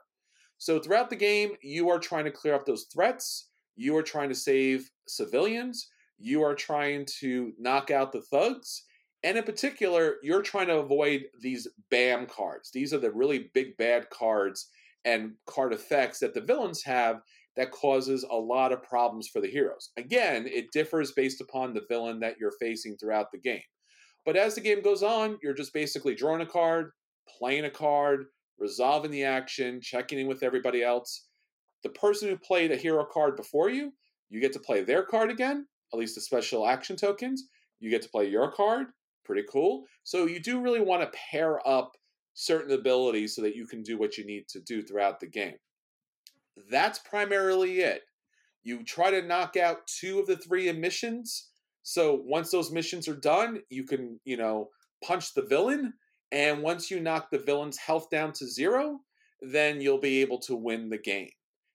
So throughout the game, you are trying to clear up those threats. You are trying to save civilians. You are trying to knock out the thugs. And in particular, you're trying to avoid these BAM cards. These are the really big bad cards and card effects that the villains have that causes a lot of problems for the heroes. Again, it differs based upon the villain that you're facing throughout the game. But as the game goes on, you're just basically drawing a card, playing a card, resolving the action, checking in with everybody else. The person who played a hero card before you, you get to play their card again, at least the special action tokens. You get to play your card. Pretty cool. So you do really want to pair up certain abilities so that you can do what you need to do throughout the game. That's primarily it. You try to knock out two of the three missions. So once those missions are done, you can, you know, punch the villain. And once you knock the villain's health down to zero, then you'll be able to win the game.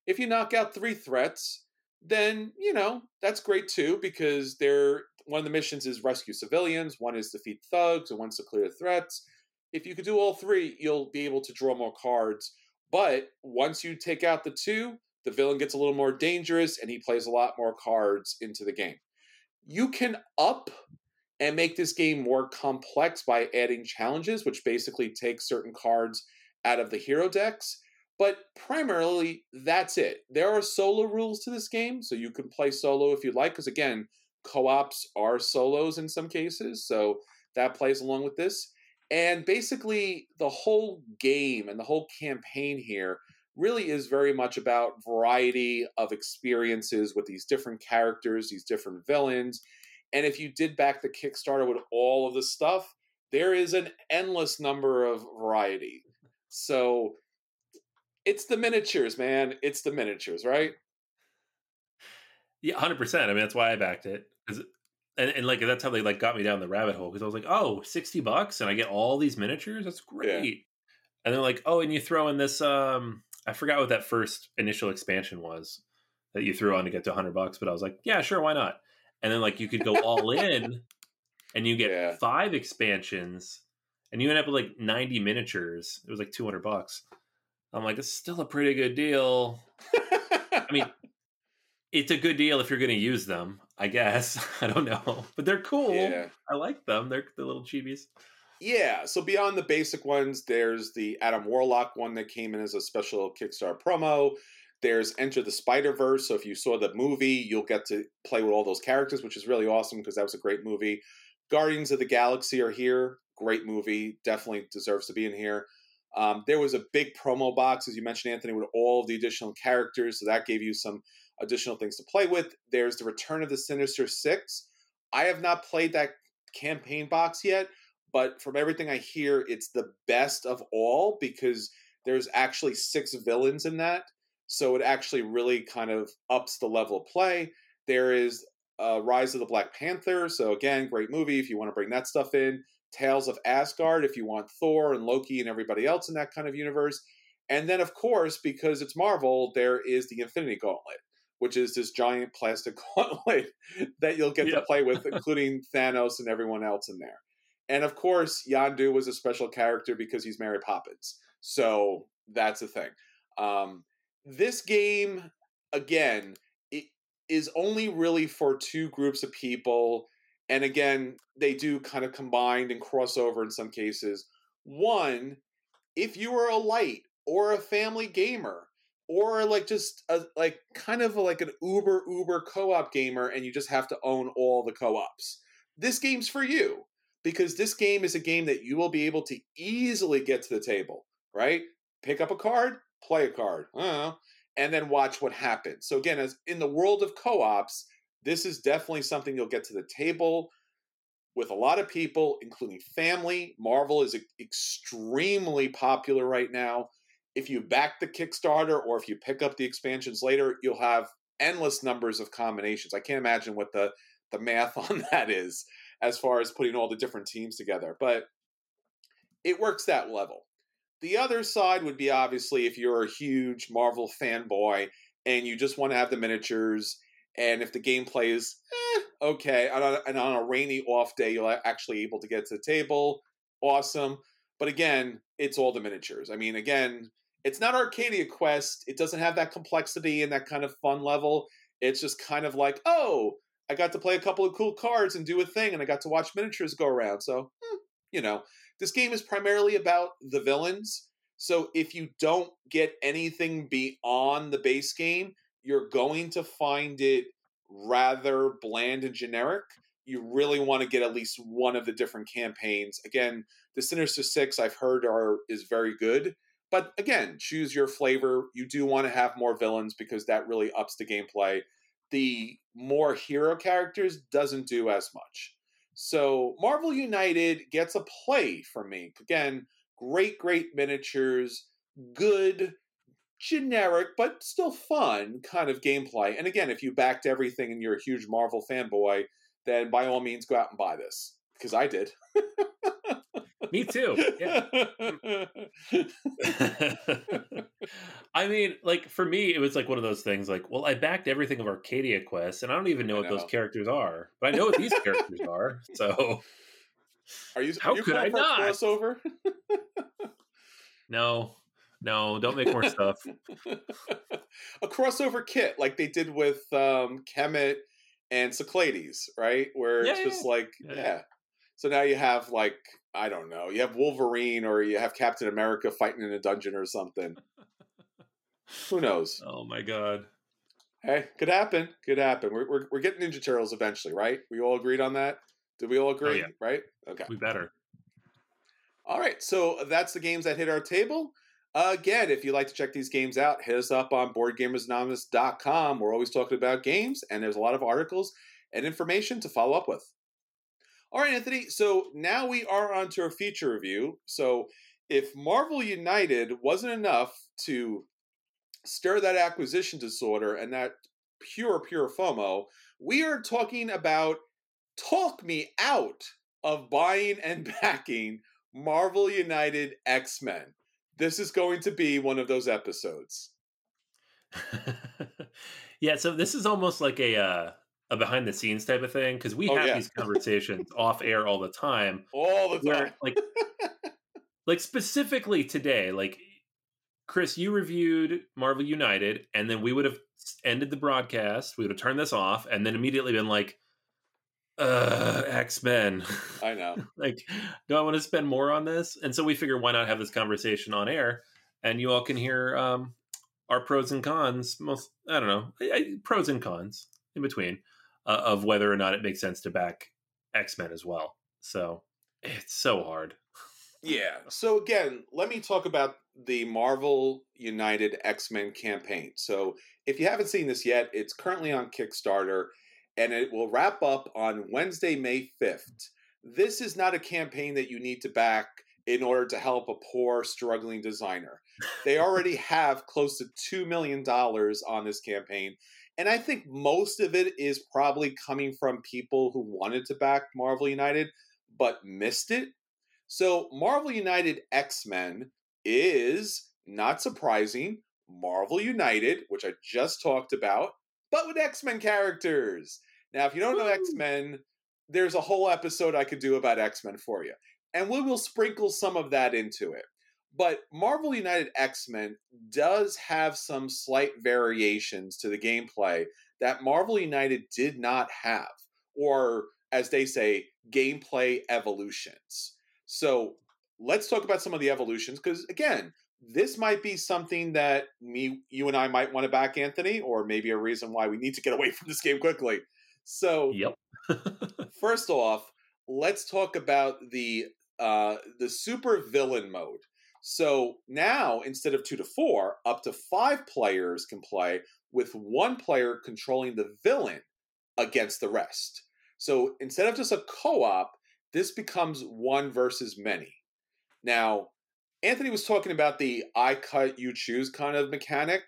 If you knock out three threats, then, you know, that's great too, because they're one of the missions is rescue civilians, one is defeat thugs, and one's to clear threats. If you could do all three, you'll be able to draw more cards but once you take out the two, the villain gets a little more dangerous and he plays a lot more cards into the game. You can up and make this game more complex by adding challenges, which basically take certain cards out of the hero decks. But primarily, that's it. There are solo rules to this game, so you can play solo if you'd like, because again, co ops are solos in some cases, so that plays along with this. And basically, the whole game and the whole campaign here really is very much about variety of experiences with these different characters, these different villains. And if you did back the Kickstarter with all of this stuff, there is an endless number of variety. So it's the miniatures, man. It's the miniatures, right? Yeah, hundred percent. I mean, that's why I backed it and, and like that's how they like got me down the rabbit hole because I was like, oh, 60 bucks and I get all these miniatures. That's great. Yeah. And they're like, oh, and you throw in this. Um, I forgot what that first initial expansion was that you threw on to get to 100 bucks, but I was like, yeah, sure, why not? And then like you could go all in, and you get yeah. five expansions, and you end up with like 90 miniatures. It was like 200 bucks. I'm like, it's still a pretty good deal. I mean, it's a good deal if you're going to use them. I guess I don't know, but they're cool. Yeah. I like them. They're the little chibis. Yeah, so beyond the basic ones, there's the Adam Warlock one that came in as a special Kickstarter promo. There's Enter the Spider Verse. So if you saw the movie, you'll get to play with all those characters, which is really awesome because that was a great movie. Guardians of the Galaxy are here. Great movie. Definitely deserves to be in here. Um, there was a big promo box, as you mentioned, Anthony, with all the additional characters. So that gave you some additional things to play with. There's the Return of the Sinister Six. I have not played that campaign box yet, but from everything I hear, it's the best of all because there's actually six villains in that. So it actually really kind of ups the level of play. There is uh, Rise of the Black Panther. So again, great movie if you want to bring that stuff in. Tales of Asgard if you want Thor and Loki and everybody else in that kind of universe. And then, of course, because it's Marvel, there is the Infinity Gauntlet, which is this giant plastic gauntlet that you'll get to play with, including Thanos and everyone else in there. And of course, Yondu was a special character because he's Mary Poppins. So that's a thing. Um, this game, again, it is only really for two groups of people. And again, they do kind of combine and cross over in some cases. One, if you are a light or a family gamer, or like just a, like kind of like an uber uber co-op gamer and you just have to own all the co-ops this game's for you because this game is a game that you will be able to easily get to the table, right? Pick up a card, play a card, and then watch what happens. So again, as in the world of co-ops, this is definitely something you'll get to the table with a lot of people, including family. Marvel is extremely popular right now. If you back the Kickstarter or if you pick up the expansions later, you'll have endless numbers of combinations. I can't imagine what the the math on that is as far as putting all the different teams together. But it works that level. The other side would be obviously if you're a huge Marvel fanboy and you just want to have the miniatures, and if the gameplay is eh, okay, and on, and on a rainy off day, you're actually able to get to the table. Awesome. But again, it's all the miniatures. I mean, again, it's not Arcadia Quest. It doesn't have that complexity and that kind of fun level. It's just kind of like, oh, I got to play a couple of cool cards and do a thing, and I got to watch miniatures go around. So, hmm, you know, this game is primarily about the villains. So if you don't get anything beyond the base game, you're going to find it rather bland and generic. You really want to get at least one of the different campaigns. Again, the Sinister Six I've heard are is very good, but again, choose your flavor. You do want to have more villains because that really ups the gameplay the more hero characters doesn't do as much. So Marvel United gets a play from me. Again, great, great miniatures, good, generic, but still fun kind of gameplay. And again, if you backed everything and you're a huge Marvel fanboy, then by all means go out and buy this. Because I did. Me too. Yeah. I mean, like for me, it was like one of those things. Like, well, I backed everything of Arcadia Quest, and I don't even know, know. what those characters are, but I know what these characters are. So, are you? How you could I not crossover? no, no, don't make more stuff. a crossover kit like they did with um, Kemet and Cyclades, right? Where yeah, it's just yeah. like, yeah. yeah. So now you have like I don't know, you have Wolverine or you have Captain America fighting in a dungeon or something. Who knows? Oh my god. Hey, could happen. Could happen. We're, we're, we're getting Ninja Turtles eventually, right? We all agreed on that. Did we all oh, agree? Oh, yeah. Right? Okay. We better. All right. So that's the games that hit our table. Uh, again, if you'd like to check these games out, hit us up on BoardGamersAnonymous.com. We're always talking about games, and there's a lot of articles and information to follow up with. All right, Anthony. So now we are on to a feature review. So if Marvel United wasn't enough to stir that acquisition disorder and that pure, pure FOMO, we are talking about talk me out of buying and backing Marvel United X Men. This is going to be one of those episodes. yeah, so this is almost like a uh, a behind the scenes type of thing because we oh, have yeah. these conversations off air all the time. All the time. Like, like specifically today, like Chris, you reviewed Marvel United, and then we would have ended the broadcast. We would have turned this off, and then immediately been like, uh, X Men. I know. like, do I want to spend more on this? And so we figure, why not have this conversation on air, and you all can hear um, our pros and cons. Most, I don't know, I, I, pros and cons in between uh, of whether or not it makes sense to back X Men as well. So it's so hard. Yeah. So again, let me talk about the Marvel United X Men campaign. So if you haven't seen this yet, it's currently on Kickstarter and it will wrap up on Wednesday, May 5th. This is not a campaign that you need to back in order to help a poor, struggling designer. They already have close to $2 million on this campaign. And I think most of it is probably coming from people who wanted to back Marvel United but missed it. So, Marvel United X Men is, not surprising, Marvel United, which I just talked about, but with X Men characters. Now, if you don't know X Men, there's a whole episode I could do about X Men for you. And we will sprinkle some of that into it. But Marvel United X Men does have some slight variations to the gameplay that Marvel United did not have, or as they say, gameplay evolutions. So let's talk about some of the evolutions because, again, this might be something that me, you, and I might want to back Anthony, or maybe a reason why we need to get away from this game quickly. So, yep. first off, let's talk about the uh, the super villain mode. So now, instead of two to four, up to five players can play with one player controlling the villain against the rest. So instead of just a co op, this becomes one versus many. Now, Anthony was talking about the I cut, you choose kind of mechanic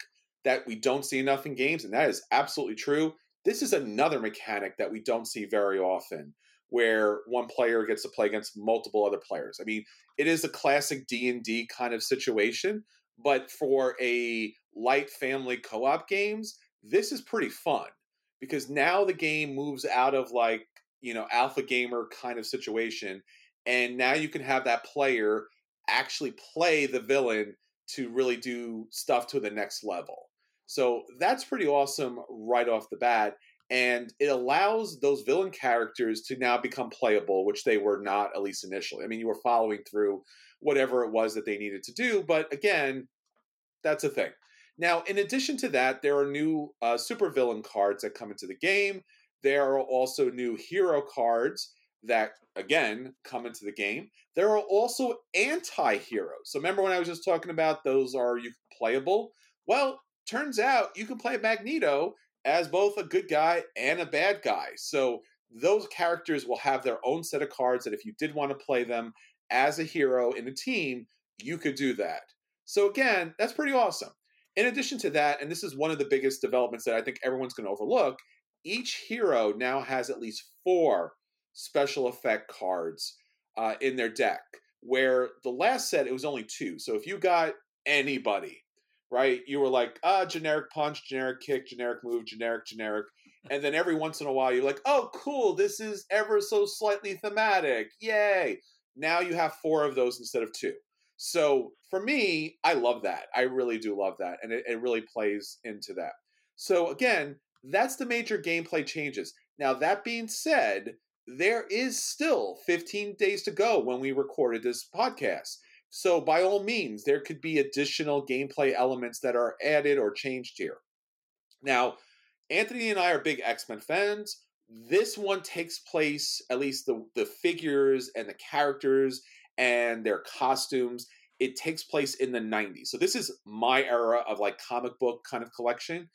that we don't see enough in games, and that is absolutely true. This is another mechanic that we don't see very often where one player gets to play against multiple other players. I mean, it is a classic D&D kind of situation, but for a light family co-op games, this is pretty fun because now the game moves out of like you know alpha gamer kind of situation and now you can have that player actually play the villain to really do stuff to the next level so that's pretty awesome right off the bat and it allows those villain characters to now become playable which they were not at least initially i mean you were following through whatever it was that they needed to do but again that's a thing now, in addition to that, there are new uh, supervillain cards that come into the game. There are also new hero cards that, again, come into the game. There are also anti heroes. So, remember when I was just talking about those are you playable? Well, turns out you can play Magneto as both a good guy and a bad guy. So, those characters will have their own set of cards that if you did want to play them as a hero in a team, you could do that. So, again, that's pretty awesome. In addition to that, and this is one of the biggest developments that I think everyone's going to overlook, each hero now has at least four special effect cards uh, in their deck. Where the last set it was only two. So if you got anybody, right, you were like, ah, generic punch, generic kick, generic move, generic, generic, and then every once in a while you're like, oh, cool, this is ever so slightly thematic, yay! Now you have four of those instead of two. So for me, I love that. I really do love that. And it, it really plays into that. So again, that's the major gameplay changes. Now, that being said, there is still 15 days to go when we recorded this podcast. So, by all means, there could be additional gameplay elements that are added or changed here. Now, Anthony and I are big X Men fans. This one takes place, at least the, the figures and the characters and their costumes. It takes place in the 90s. So this is my era of like comic book kind of collection.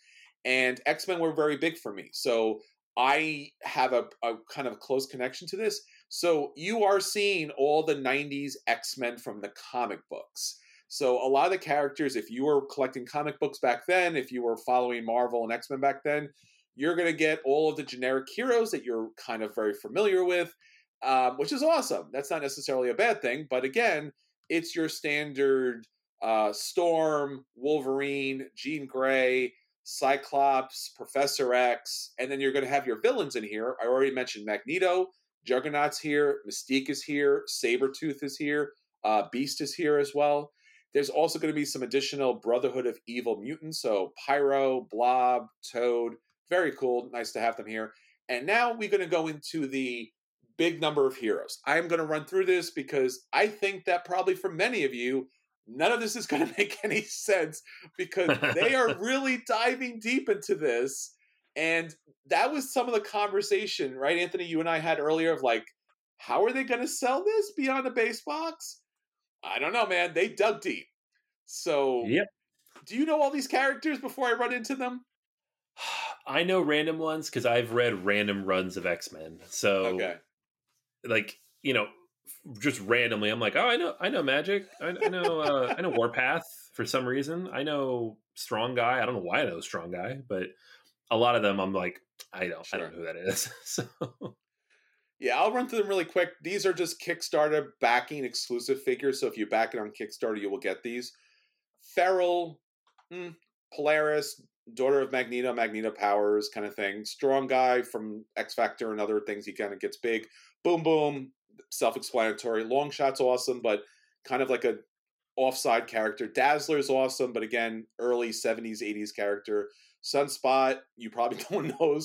And X Men were very big for me. So I have a, a kind of close connection to this. So you are seeing all the 90s X Men from the comic books. So a lot of the characters, if you were collecting comic books back then, if you were following Marvel and X Men back then, you're going to get all of the generic heroes that you're kind of very familiar with um, which is awesome. That's not necessarily a bad thing, but again, it's your standard uh, Storm, Wolverine, Jean Grey, Cyclops, Professor X, and then you're going to have your villains in here. I already mentioned Magneto, Juggernaut's here, Mystique is here, Sabretooth is here, uh, Beast is here as well. There's also going to be some additional Brotherhood of Evil mutants, so Pyro, Blob, Toad. Very cool. Nice to have them here. And now we're going to go into the big number of heroes. I am going to run through this because I think that probably for many of you, none of this is going to make any sense because they are really diving deep into this. And that was some of the conversation, right, Anthony? You and I had earlier of like, how are they going to sell this beyond the base box? I don't know, man. They dug deep. So, Yep. do you know all these characters before I run into them? I know random ones because I've read random runs of X Men. So, Okay. like you know, just randomly, I'm like, oh, I know, I know Magik. I, I know, uh, I know Warpath for some reason. I know Strong Guy. I don't know why I know Strong Guy, but a lot of them, I'm like, I don't, I don't know who that is. so, Yeah, I'll run through them really quick. These are just Kickstarter backing exclusive figures. So if you back it on Kickstarter, you will get these. Feral, mm, Polaris, daughter of Magneto, Magneto powers kind of thing. Strong guy from X Factor and other things. He kind of gets big. Boom, boom. Self explanatory. Longshot's awesome, but kind of like a offside character. Dazzler's awesome, but again, early 70s, 80s character. Sunspot, you probably don't know.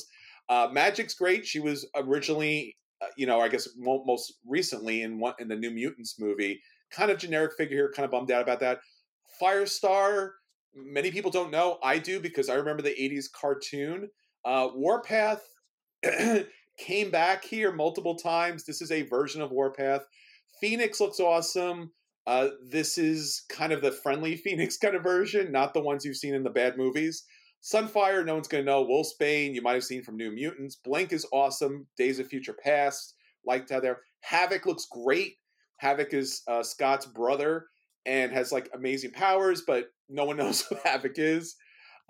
Uh, Magik's great. She was originally uh, you know, I guess mo- most recently in one in the New Mutants movie, kind of generic figure here. Kind of bummed out about that. Firestar, many people don't know. I do because I remember the '80s cartoon. Uh, Warpath came back here multiple times. This is a version of Warpath. Phoenix looks awesome. Uh, this is kind of the friendly Phoenix kind of version, not the ones you've seen in the bad movies. Sunfire, no one's going to know. Wolfsbane, you might have seen from New Mutants. Blink is awesome. Days of Future Past, liked how there. Havoc looks great. Havoc is uh, Scott's brother and has like amazing powers, but no one knows who Havoc is.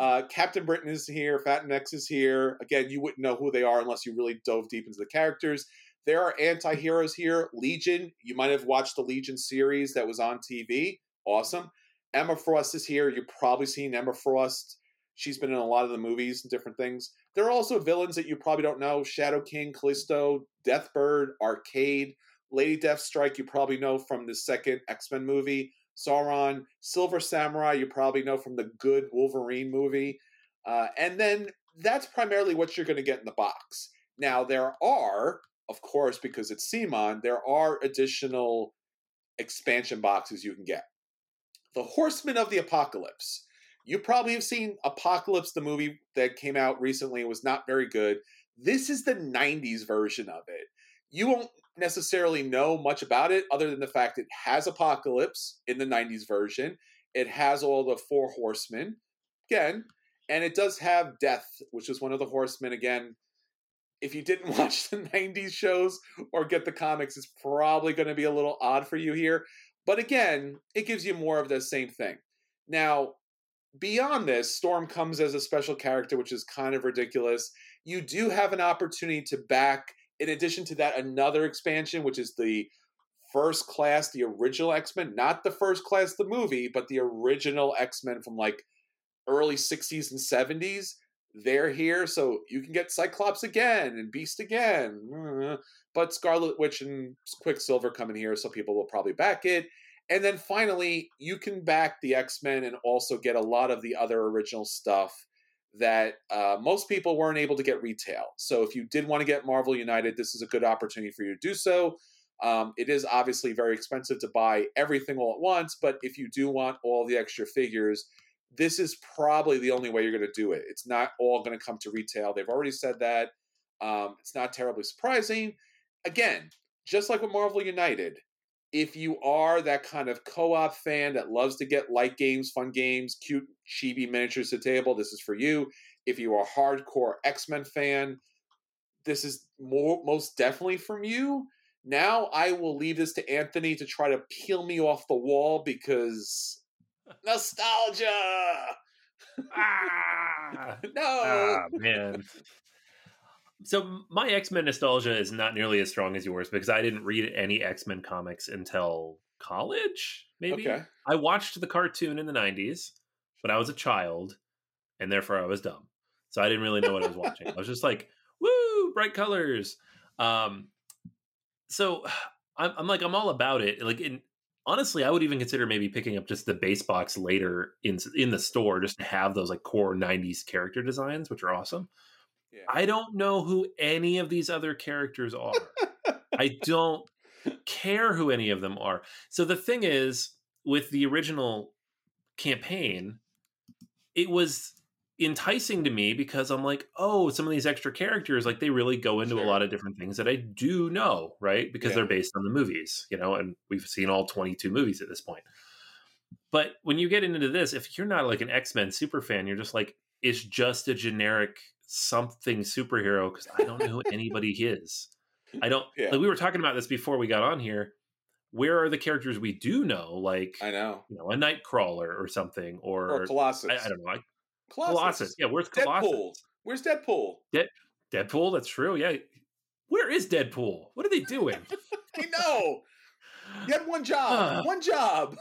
Uh, Captain Britain is here. Fat X is here. Again, you wouldn't know who they are unless you really dove deep into the characters. There are anti heroes here. Legion, you might have watched the Legion series that was on TV. Awesome. Emma Frost is here. You've probably seen Emma Frost She's been in a lot of the movies and different things. There are also villains that you probably don't know Shadow King, Callisto, Deathbird, Arcade, Lady Deathstrike, you probably know from the second X Men movie. Sauron, Silver Samurai, you probably know from the good Wolverine movie. Uh, and then that's primarily what you're going to get in the box. Now, there are, of course, because it's CMON, there are additional expansion boxes you can get. The Horsemen of the Apocalypse. You probably have seen Apocalypse, the movie that came out recently, It was not very good. This is the 90s version of it. You won't necessarily know much about it other than the fact it has Apocalypse in the 90s version. It has all the four horsemen, again, and it does have Death, which is one of the horsemen, again. If you didn't watch the 90s shows or get the comics, it's probably going to be a little odd for you here. But again, it gives you more of the same thing. Now, beyond this, Storm comes as a special character, which is kind of ridiculous. You do have an opportunity to back, in addition to that, another expansion, which is the first class, the original X Men, not the first class, the movie, but the original X Men from like early 60s and 70s. They're here, so you can get Cyclops again and Beast again. But Scarlet Witch and Quicksilver come in here, so people will probably back it. And then finally, you can back the X Men and also get a lot of the other original stuff that uh, most people weren't able to get retail. So if you did want to get Marvel United, this is a good opportunity for you to do so. Um, it is obviously very expensive to buy everything all at once, but if you do want all the extra figures, this is probably the only way you're going to do it. It's not all going to come to retail. They've already said that. Um, it's not terribly surprising. Again, just like with Marvel United, if you are that kind of co-op fan that loves to get light games, fun games, cute chibi miniatures to table, this is for you. If you are a hardcore X-Men fan, this is more most definitely from you. Now I will leave this to Anthony to try to peel me off the wall because nostalgia. ah, no. ah, man. So my X Men nostalgia is not nearly as strong as yours because I didn't read any X Men comics until college. Maybe Okay. I watched the cartoon in the '90s, but I was a child, and therefore I was dumb. So I didn't really know what I was watching. I was just like, "Woo, bright colors!" Um, so I'm, I'm like, I'm all about it. Like, in, honestly, I would even consider maybe picking up just the base box later in in the store just to have those like core '90s character designs, which are awesome. Yeah. I don't know who any of these other characters are. I don't care who any of them are. So the thing is, with the original campaign, it was enticing to me because I'm like, oh, some of these extra characters, like they really go into Sure. a lot of different things that I do know, right? Because Yeah. they're based on the movies, you know, and we've seen all 22 movies at this point. But when you get into this, if you're not like an X Men super fan, you're just like, it's just a generic something superhero because I don't know who anybody is. I don't. Yeah. Like we were talking about this before we got on here. Where are the characters we do know, like I know. you know, a Nightcrawler or something, or, Or Colossus. I, I don't know, like Colossus. Colossus. Yeah, where's Colossus? Deadpool. Where's Deadpool? Deadpool. That's true. Yeah. Where is Deadpool? What are they doing? I know. You had one job. Ah. one job.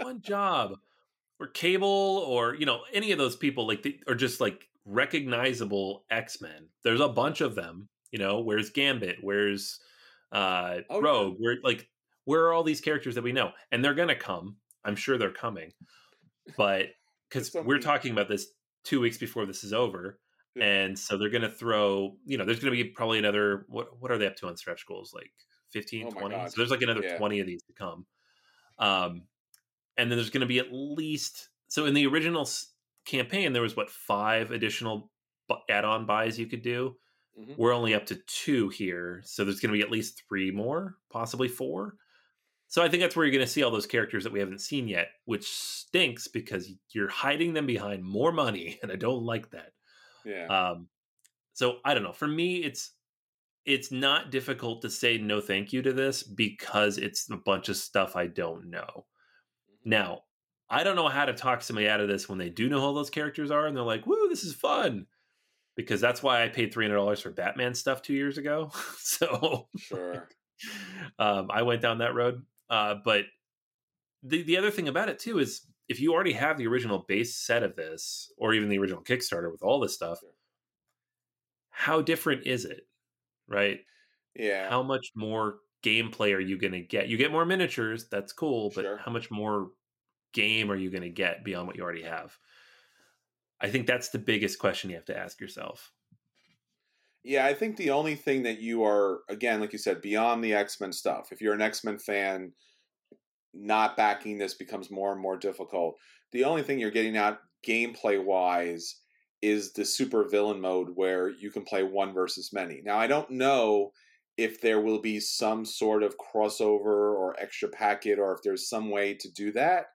One job. Or Cable, or you know, any of those people like they are just like recognizable X Men. There's a bunch of them. You know, where's Gambit? Where's uh Oh, yeah. Rogue? Where like where are all these characters that we know? And they're gonna come. I'm sure they're coming. But because so we're talking about this two weeks before this is over. Yeah. And so they're going to throw, you know, there's going to be probably another, what what are they up to on stretch goals? Like 15, Oh 20? So there's like another Yeah. 20 of these to come. Um, and then there's going to be at least, so in the original campaign, there was what, five additional add on buys you could do. Mhm. We're only up to two here. So there's going to be at least three more, possibly four. So I think that's where you're going to see all those characters that we haven't seen yet, which stinks because you're hiding them behind more money, and I don't like that. Yeah. Um, so I don't know. For me, it's it's not difficult to say no thank you to this because it's a bunch of stuff I don't know. Now, I don't know how to talk somebody out of this when they do know who those characters are and they're like, "Woo, this is fun." Because that's why I paid three hundred dollars for Batman stuff two years ago. so sure. um, I went down that road. Uh, but the the other thing about it too is if you already have the original base set of this, or even the original Kickstarter with all this stuff, how different is it? Right? Yeah. How much more gameplay are you going to get? You get more miniatures, that's cool, but Sure. how much more game are you going to get beyond what you already have? I think that's the biggest question you have to ask yourself. Yeah, I think the only thing that you are, again, like you said, beyond the X Men stuff, if you're an X Men fan, not backing this becomes more and more difficult. The only thing you're getting at gameplay wise is the super villain mode where you can play one versus many. Now, I don't know if there will be some sort of crossover or extra packet or if there's some way to do that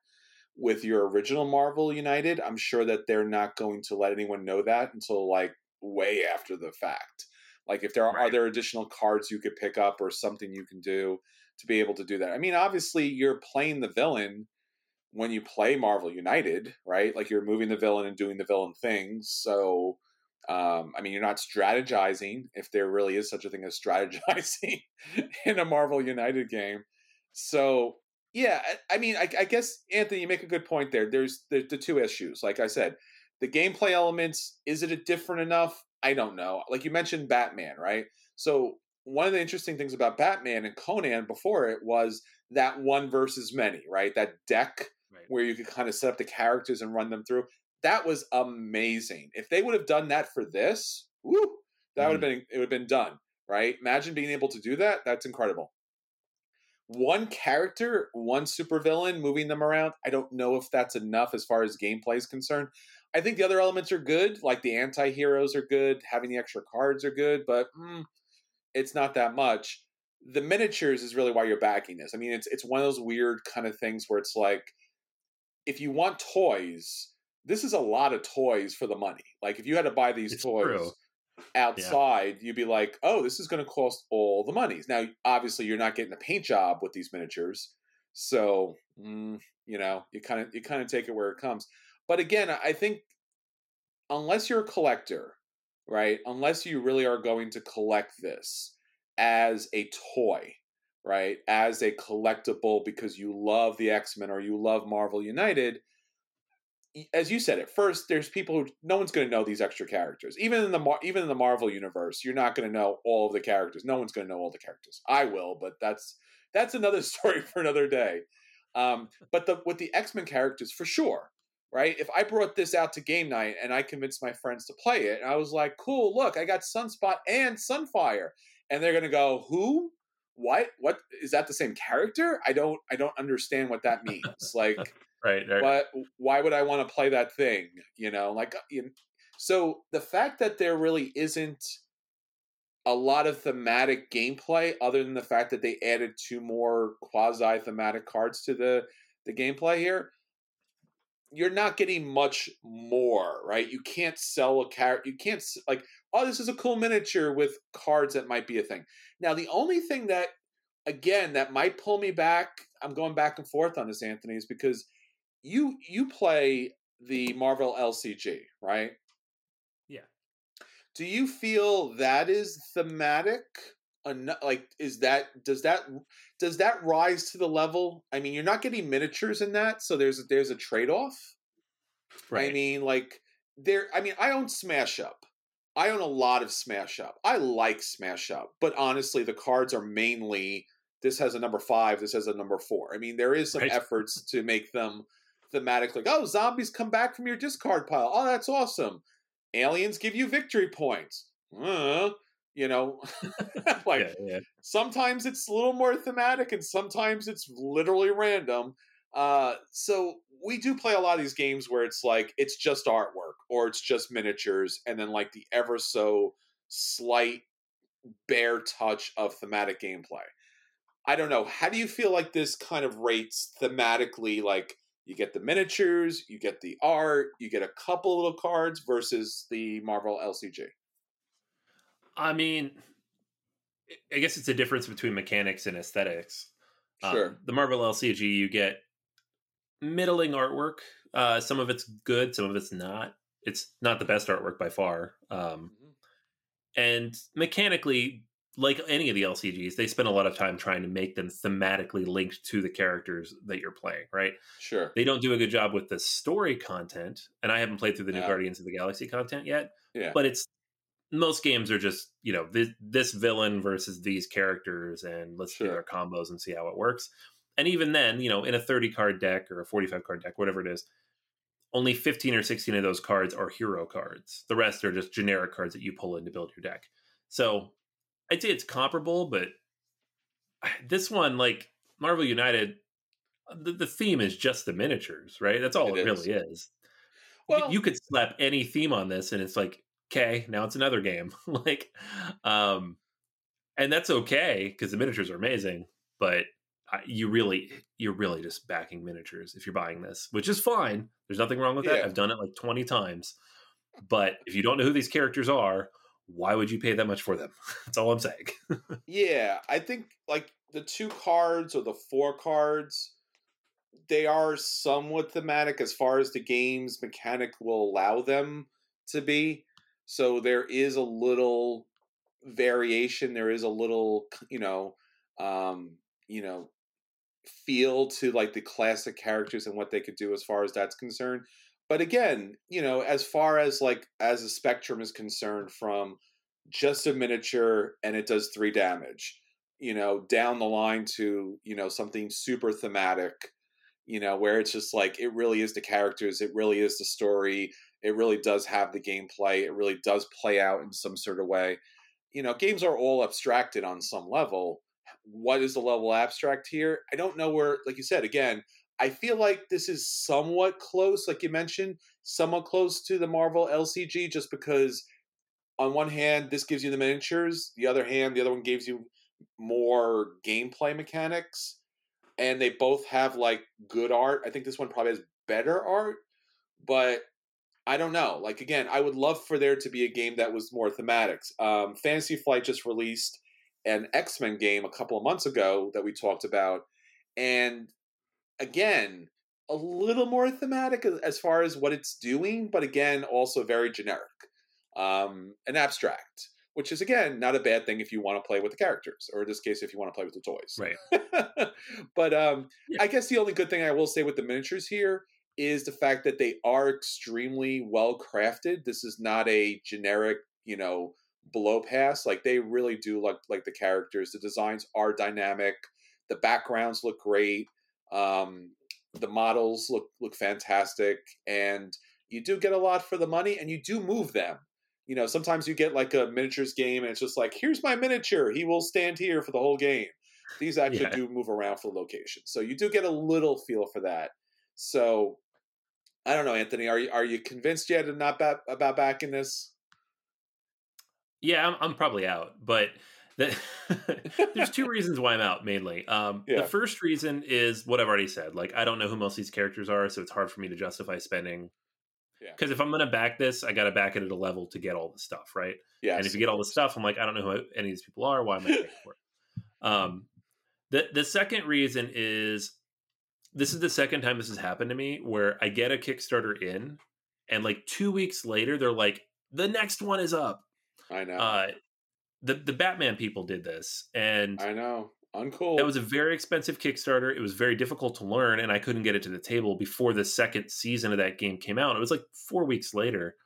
with your original Marvel United. I'm sure that they're not going to let anyone know that until like way after the fact. Like if there are, are Right. there additional cards you could pick up or something you can do to be able to do that. I mean, obviously you're playing the villain when you play Marvel United, right? Like you're moving the villain and doing the villain things. So um, I mean, you're not strategizing if there really is such a thing as strategizing in a Marvel United game. So yeah, I, I mean, I, I guess Anthony, you make a good point there. There's the, the two issues. Like I said, the gameplay elements. Is it a different enough? I don't know. Like you mentioned, Batman, right? So one of the interesting things about Batman and Conan before it was that one versus many, right? That deck Right. where you could kind of set up the characters and run them through. That was amazing. If they would have done that for this, woo, that would have mm-hmm. been it would have been done, right? Imagine being able to do that. That's incredible. One character, one supervillain, moving them around. I don't know if that's enough as far as gameplay is concerned. I think the other elements are good, like the anti-heroes are good, having the extra cards are good, but mm, it's not that much. The miniatures is really why you're backing this. I mean, it's it's one of those weird kind of things where it's like if you want toys, this is a lot of toys for the money. Like if you had to buy these It's toys true. Outside, you'd be like, "Oh, this is going to cost all the monies." Now, obviously, you're not getting a paint job with these miniatures, so mm, you know you kind of you kind of take it where it comes. But again, I think unless you're a collector, right? Unless you really are going to collect this as a toy, right? As a collectible because you love the X Men or you love Marvel United. As you said at first, there's people who no one's going to know these extra characters. Even in the even in the Marvel universe, you're not going to know all of the characters. No one's going to know all the characters. I will, but that's that's another story for another day. Um, but the with the X Men characters, for sure, right? If I brought this out to game night and I convinced my friends to play it, and I was like, "Cool, look, I got Sunspot and Sunfire," and they're gonna go, "Who? What? What is that? The same character? I don't, I don't understand what that means. like, right, right. what? Why would I want to play that thing? You know, like, uh, you know, so the fact that there really isn't a lot of thematic gameplay other than the fact that they added two more quasi thematic cards to the the gameplay here you're not getting much more right you can't sell a character you can't like oh this is a cool miniature with cards that might be a thing now the only thing that again that might pull me back i'm going back and forth on this anthony is because you you play the marvel lcg right? Yeah. do you feel that is thematic like is that does that does that rise to the level i mean you're not getting miniatures in that so there's there's a trade-off. Right. i mean like there i mean i own smash up. I own a lot of smash up. I like smash up but honestly the cards are mainly this has a number five this has a number four. I mean there is some right. efforts to make them thematic like oh zombies come back from your discard pile oh that's awesome aliens give you victory points. Uh, you know, like yeah, yeah. sometimes it's a little more thematic and sometimes it's literally random. Uh, so we do play a lot of these games where it's like it's just artwork or it's just miniatures, and then like the ever so slight bare touch of thematic gameplay. I don't know. How do you feel like this kind of rates thematically? Like you get the miniatures, you get the art, you get a couple little cards versus the Marvel LCG. I mean, I guess it's a difference between mechanics and aesthetics. Um, sure. Um, the Marvel LCG, you get middling artwork. Uh, some of it's good, some of it's not. It's not the best artwork by far. Um, mm-hmm. And mechanically, like any of the LCGs, they spend a lot of time trying to make them thematically linked to the characters that you're playing, right? Sure. They don't do a good job with the story content, and I haven't played through the new Guardians of the Galaxy content yet. Yeah. But it's most games are just, you know, this, this villain versus these characters, and let's sure. do their combos and see how it works. And even then, you know, in a 30 card deck or a 45 card deck, whatever it is, only 15 or 16 of those cards are hero cards. The rest are just generic cards that you pull in to build your deck. So I'd say it's comparable, but this one, like Marvel United, the, the theme is just the miniatures, right? That's all it, it really is. Well, you, you could slap any theme on this, and it's like, okay, now it's another game. like, um, and that's okay because the miniatures are amazing, but you really you're really just backing miniatures if you're buying this which is fine there's nothing wrong with that yeah. i've done it like 20 times but if you don't know who these characters are why would you pay that much for them? That's all I'm saying. yeah, I think like the two cards or the four cards, they are somewhat thematic as far as the game's mechanic will allow them to be. So there is a little variation. There is a little, you know, um, you know, feel to like the classic characters and what they could do as far as that's concerned but again, you know, as far as like as a spectrum is concerned, from just a miniature and it does three damage, you know, down the line to you know something super thematic, you know, where it's just like it really is the characters, it really is the story, it really does have the gameplay, it really does play out in some sort of way. You know, games are all abstracted on some level. What is the level abstract here? I don't know where, like you said, again, I feel like this is somewhat close, like you mentioned, somewhat close to the Marvel LCG, just because on one hand, this gives you the miniatures, the other hand, the other one gives you more gameplay mechanics, and they both have like good art. I think this one probably has better art, but I don't know. Like again, I would love for there to be a game that was more thematics. Um, Fantasy Flight just released an X Men game a couple of months ago that we talked about, and again, a little more thematic as far as what it's doing, but again, also very generic um, and abstract, which is again not a bad thing if you want to play with the characters, or in this case, if you want to play with the toys. Right. but um, yeah. I guess the only good thing I will say with the miniatures here is the fact that they are extremely well crafted. This is not a generic, you know, blow pass. Like they really do look like the characters. The designs are dynamic. The backgrounds look great. Um, the models look look fantastic, and you do get a lot for the money, and you do move them. You know, sometimes you get like a miniatures game, and it's just like, here's my miniature. He will stand here for the whole game. These actually Yeah. do move around for the location, so you do get a little feel for that. So, I don't know, Anthony. Are you are you convinced yet and not ba- about backing this? Yeah, I'm, I'm probably out, but there's two reasons why I'm out mainly. Um, Yeah. The first reason is what I've already said. Like, I don't know who most of these characters are, so it's hard for me to justify spending. Yeah. Because if I'm going to back this, I got to back it at a level to get all the stuff, right? Yeah. and if you get all the stuff, I'm like, I don't know who any of these people are. Why am I paying for it? Um, the the second reason is this is the second time this has happened to me where I get a Kickstarter in, and like two weeks later, they're like, the next one is up. I know. Uh, the the Batman people did this, and I know. Uncool. that was a very expensive Kickstarter. It was very difficult to learn, and I couldn't get it to the table before the second season of that game came out. It was like four weeks later,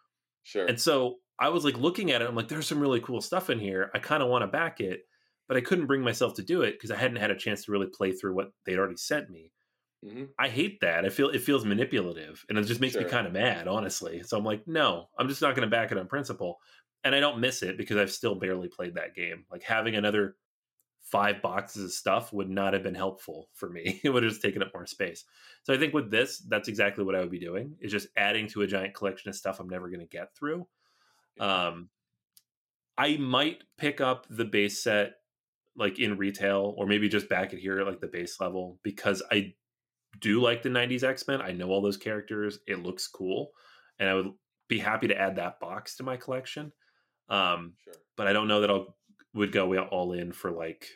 sure. and so I was like looking at it. I'm like, there's some really cool stuff in here. I kind of want to back it, but I couldn't bring myself to do it because I hadn't had a chance to really play through what they'd already sent me. Mhm. I hate that. I feel it feels manipulative, and it just makes me kind of mad, honestly. So I'm like, no, I'm just not going to back it on principle, and I don't miss it because I've still barely played that game. Like having another five boxes of stuff would not have been helpful for me. it would have just taken up more space. So I think with this, that's exactly what I would be doing: is just adding to a giant collection of stuff I'm never going to get through. Um, I might pick up the base set like in retail, or maybe just back it here at like the base level because I do like the 90s X-Men. I know all those characters. It looks cool. And I would be happy to add that box to my collection. Um, Sure. but I don't know that I'll would go all in for like,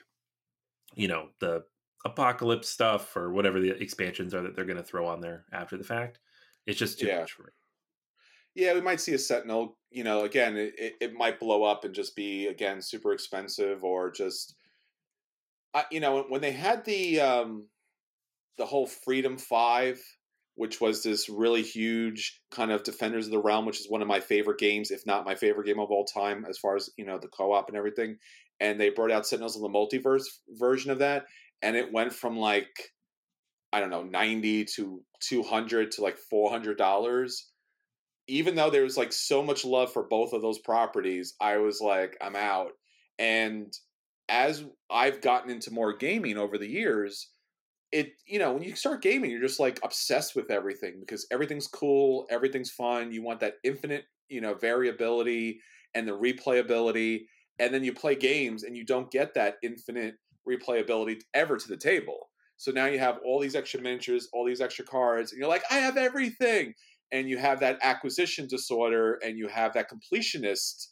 you know, the apocalypse stuff or whatever the expansions are that they're going to throw on there after the fact. It's just too Yeah. much for me. Yeah, we might see a Sentinel. You know, again, it, it, might blow up and just be again super expensive, or just, uh, you know, when they had the um, the whole Freedom Five, which was this really huge kind of Defenders of the Realm, which is one of my favorite games, if not my favorite game of all time, as far as you know the co-op and everything. And they brought out Sentinels in the multiverse version of that, and it went from like I don't know ninety to two hundred to like four hundred dollars even though there was like so much love for both of those properties, I was like, I'm out. And as I've gotten into more gaming over the years, it you know when you start gaming, you're just like obsessed with everything because everything's cool, everything's fun. You want that infinite you know variability and the replayability, and then you play games and you don't get that infinite replayability ever to the table. So now you have all these extra miniatures, all these extra cards, and you're like, I have everything and you have that acquisition disorder and you have that completionist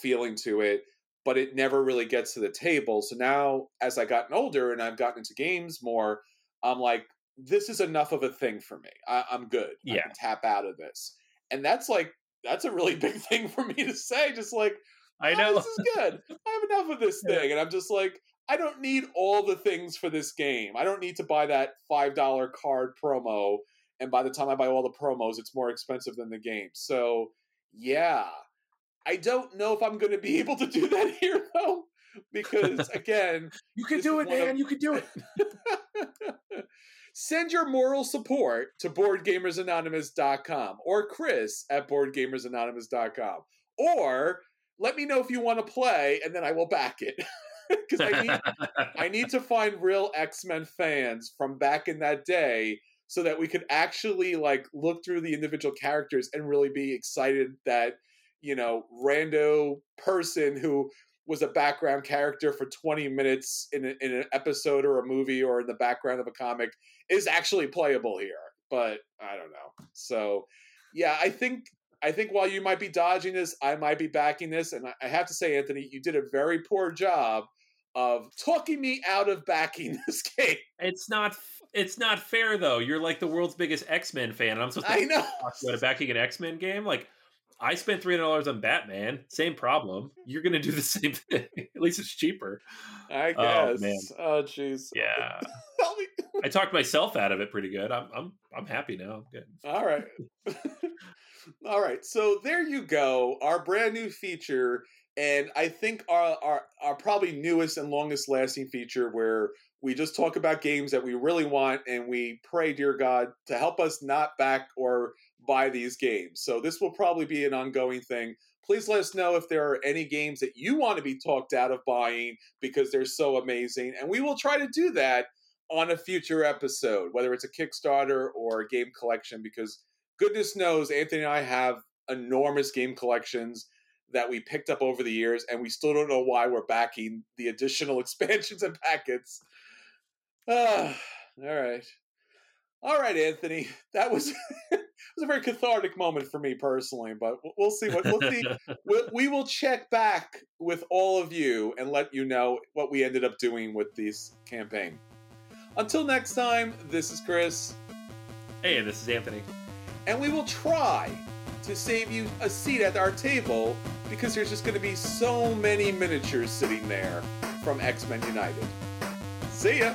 feeling to it but it never really gets to the table so now as i've gotten older and i've gotten into games more i'm like this is enough of a thing for me I, i'm good i Yeah. can tap out of this and that's like that's a really big thing for me to say just like I "Oh, know. this is good i have enough of this thing and i'm just like i don't need all the things for this game i don't need to buy that five dollar card promo and by the time I buy all the promos, it's more expensive than the game. So, yeah, I don't know if I'm going to be able to do that here though, because again, You can do it, man. You can do it. Send your moral support to BoardGamersAnonymous.com or Chris at BoardGamersAnonymous.com, or let me know if you want to play, and then I will back it. Because I need I need to find real X Men fans from back in that day so that we could actually like look through the individual characters and really be excited that you know rando person who was a background character for 20 minutes in, a, in an episode or a movie or in the background of a comic is actually playable here but i don't know so yeah i think i think while you might be dodging this i might be backing this and i, have to say anthony you did a very poor job of talking me out of backing this game It's not. It's not fair though. You're like the world's biggest X Men fan, and I'm supposed to i know talk about backing an X Men game. Like, I spent three hundred dollars on Batman. Same problem. You're gonna do the same thing. At least it's cheaper. i Oh, guess man. oh jeez Yeah, I talked myself out of it pretty good. I'm. I'm. I'm happy now. I'm good. All right. All right. So there you go. Our brand new feature and I think our, our our probably newest and longest lasting feature where we just talk about games that we really want and we pray dear god to help us not back or buy these games so this will probably be an ongoing thing please let us know if there are any games that you want to be talked out of buying because they're so amazing and we will try to do that on a future episode whether it's a kickstarter or a game collection because goodness knows anthony and i have enormous game collections that we picked up over the years, and we still don't know why we're backing the additional expansions and packets. Ah, all right. All right, Anthony. That was it was a very cathartic moment for me personally, but we'll see what we'll see. we'll, we will check back with all of you and let you know what we ended up doing with this campaign. Until next time, this is Chris. Hey, and this is Anthony. And we will try to save you a seat at our table because there's just going to be so many miniatures sitting there from X Men United. See ya!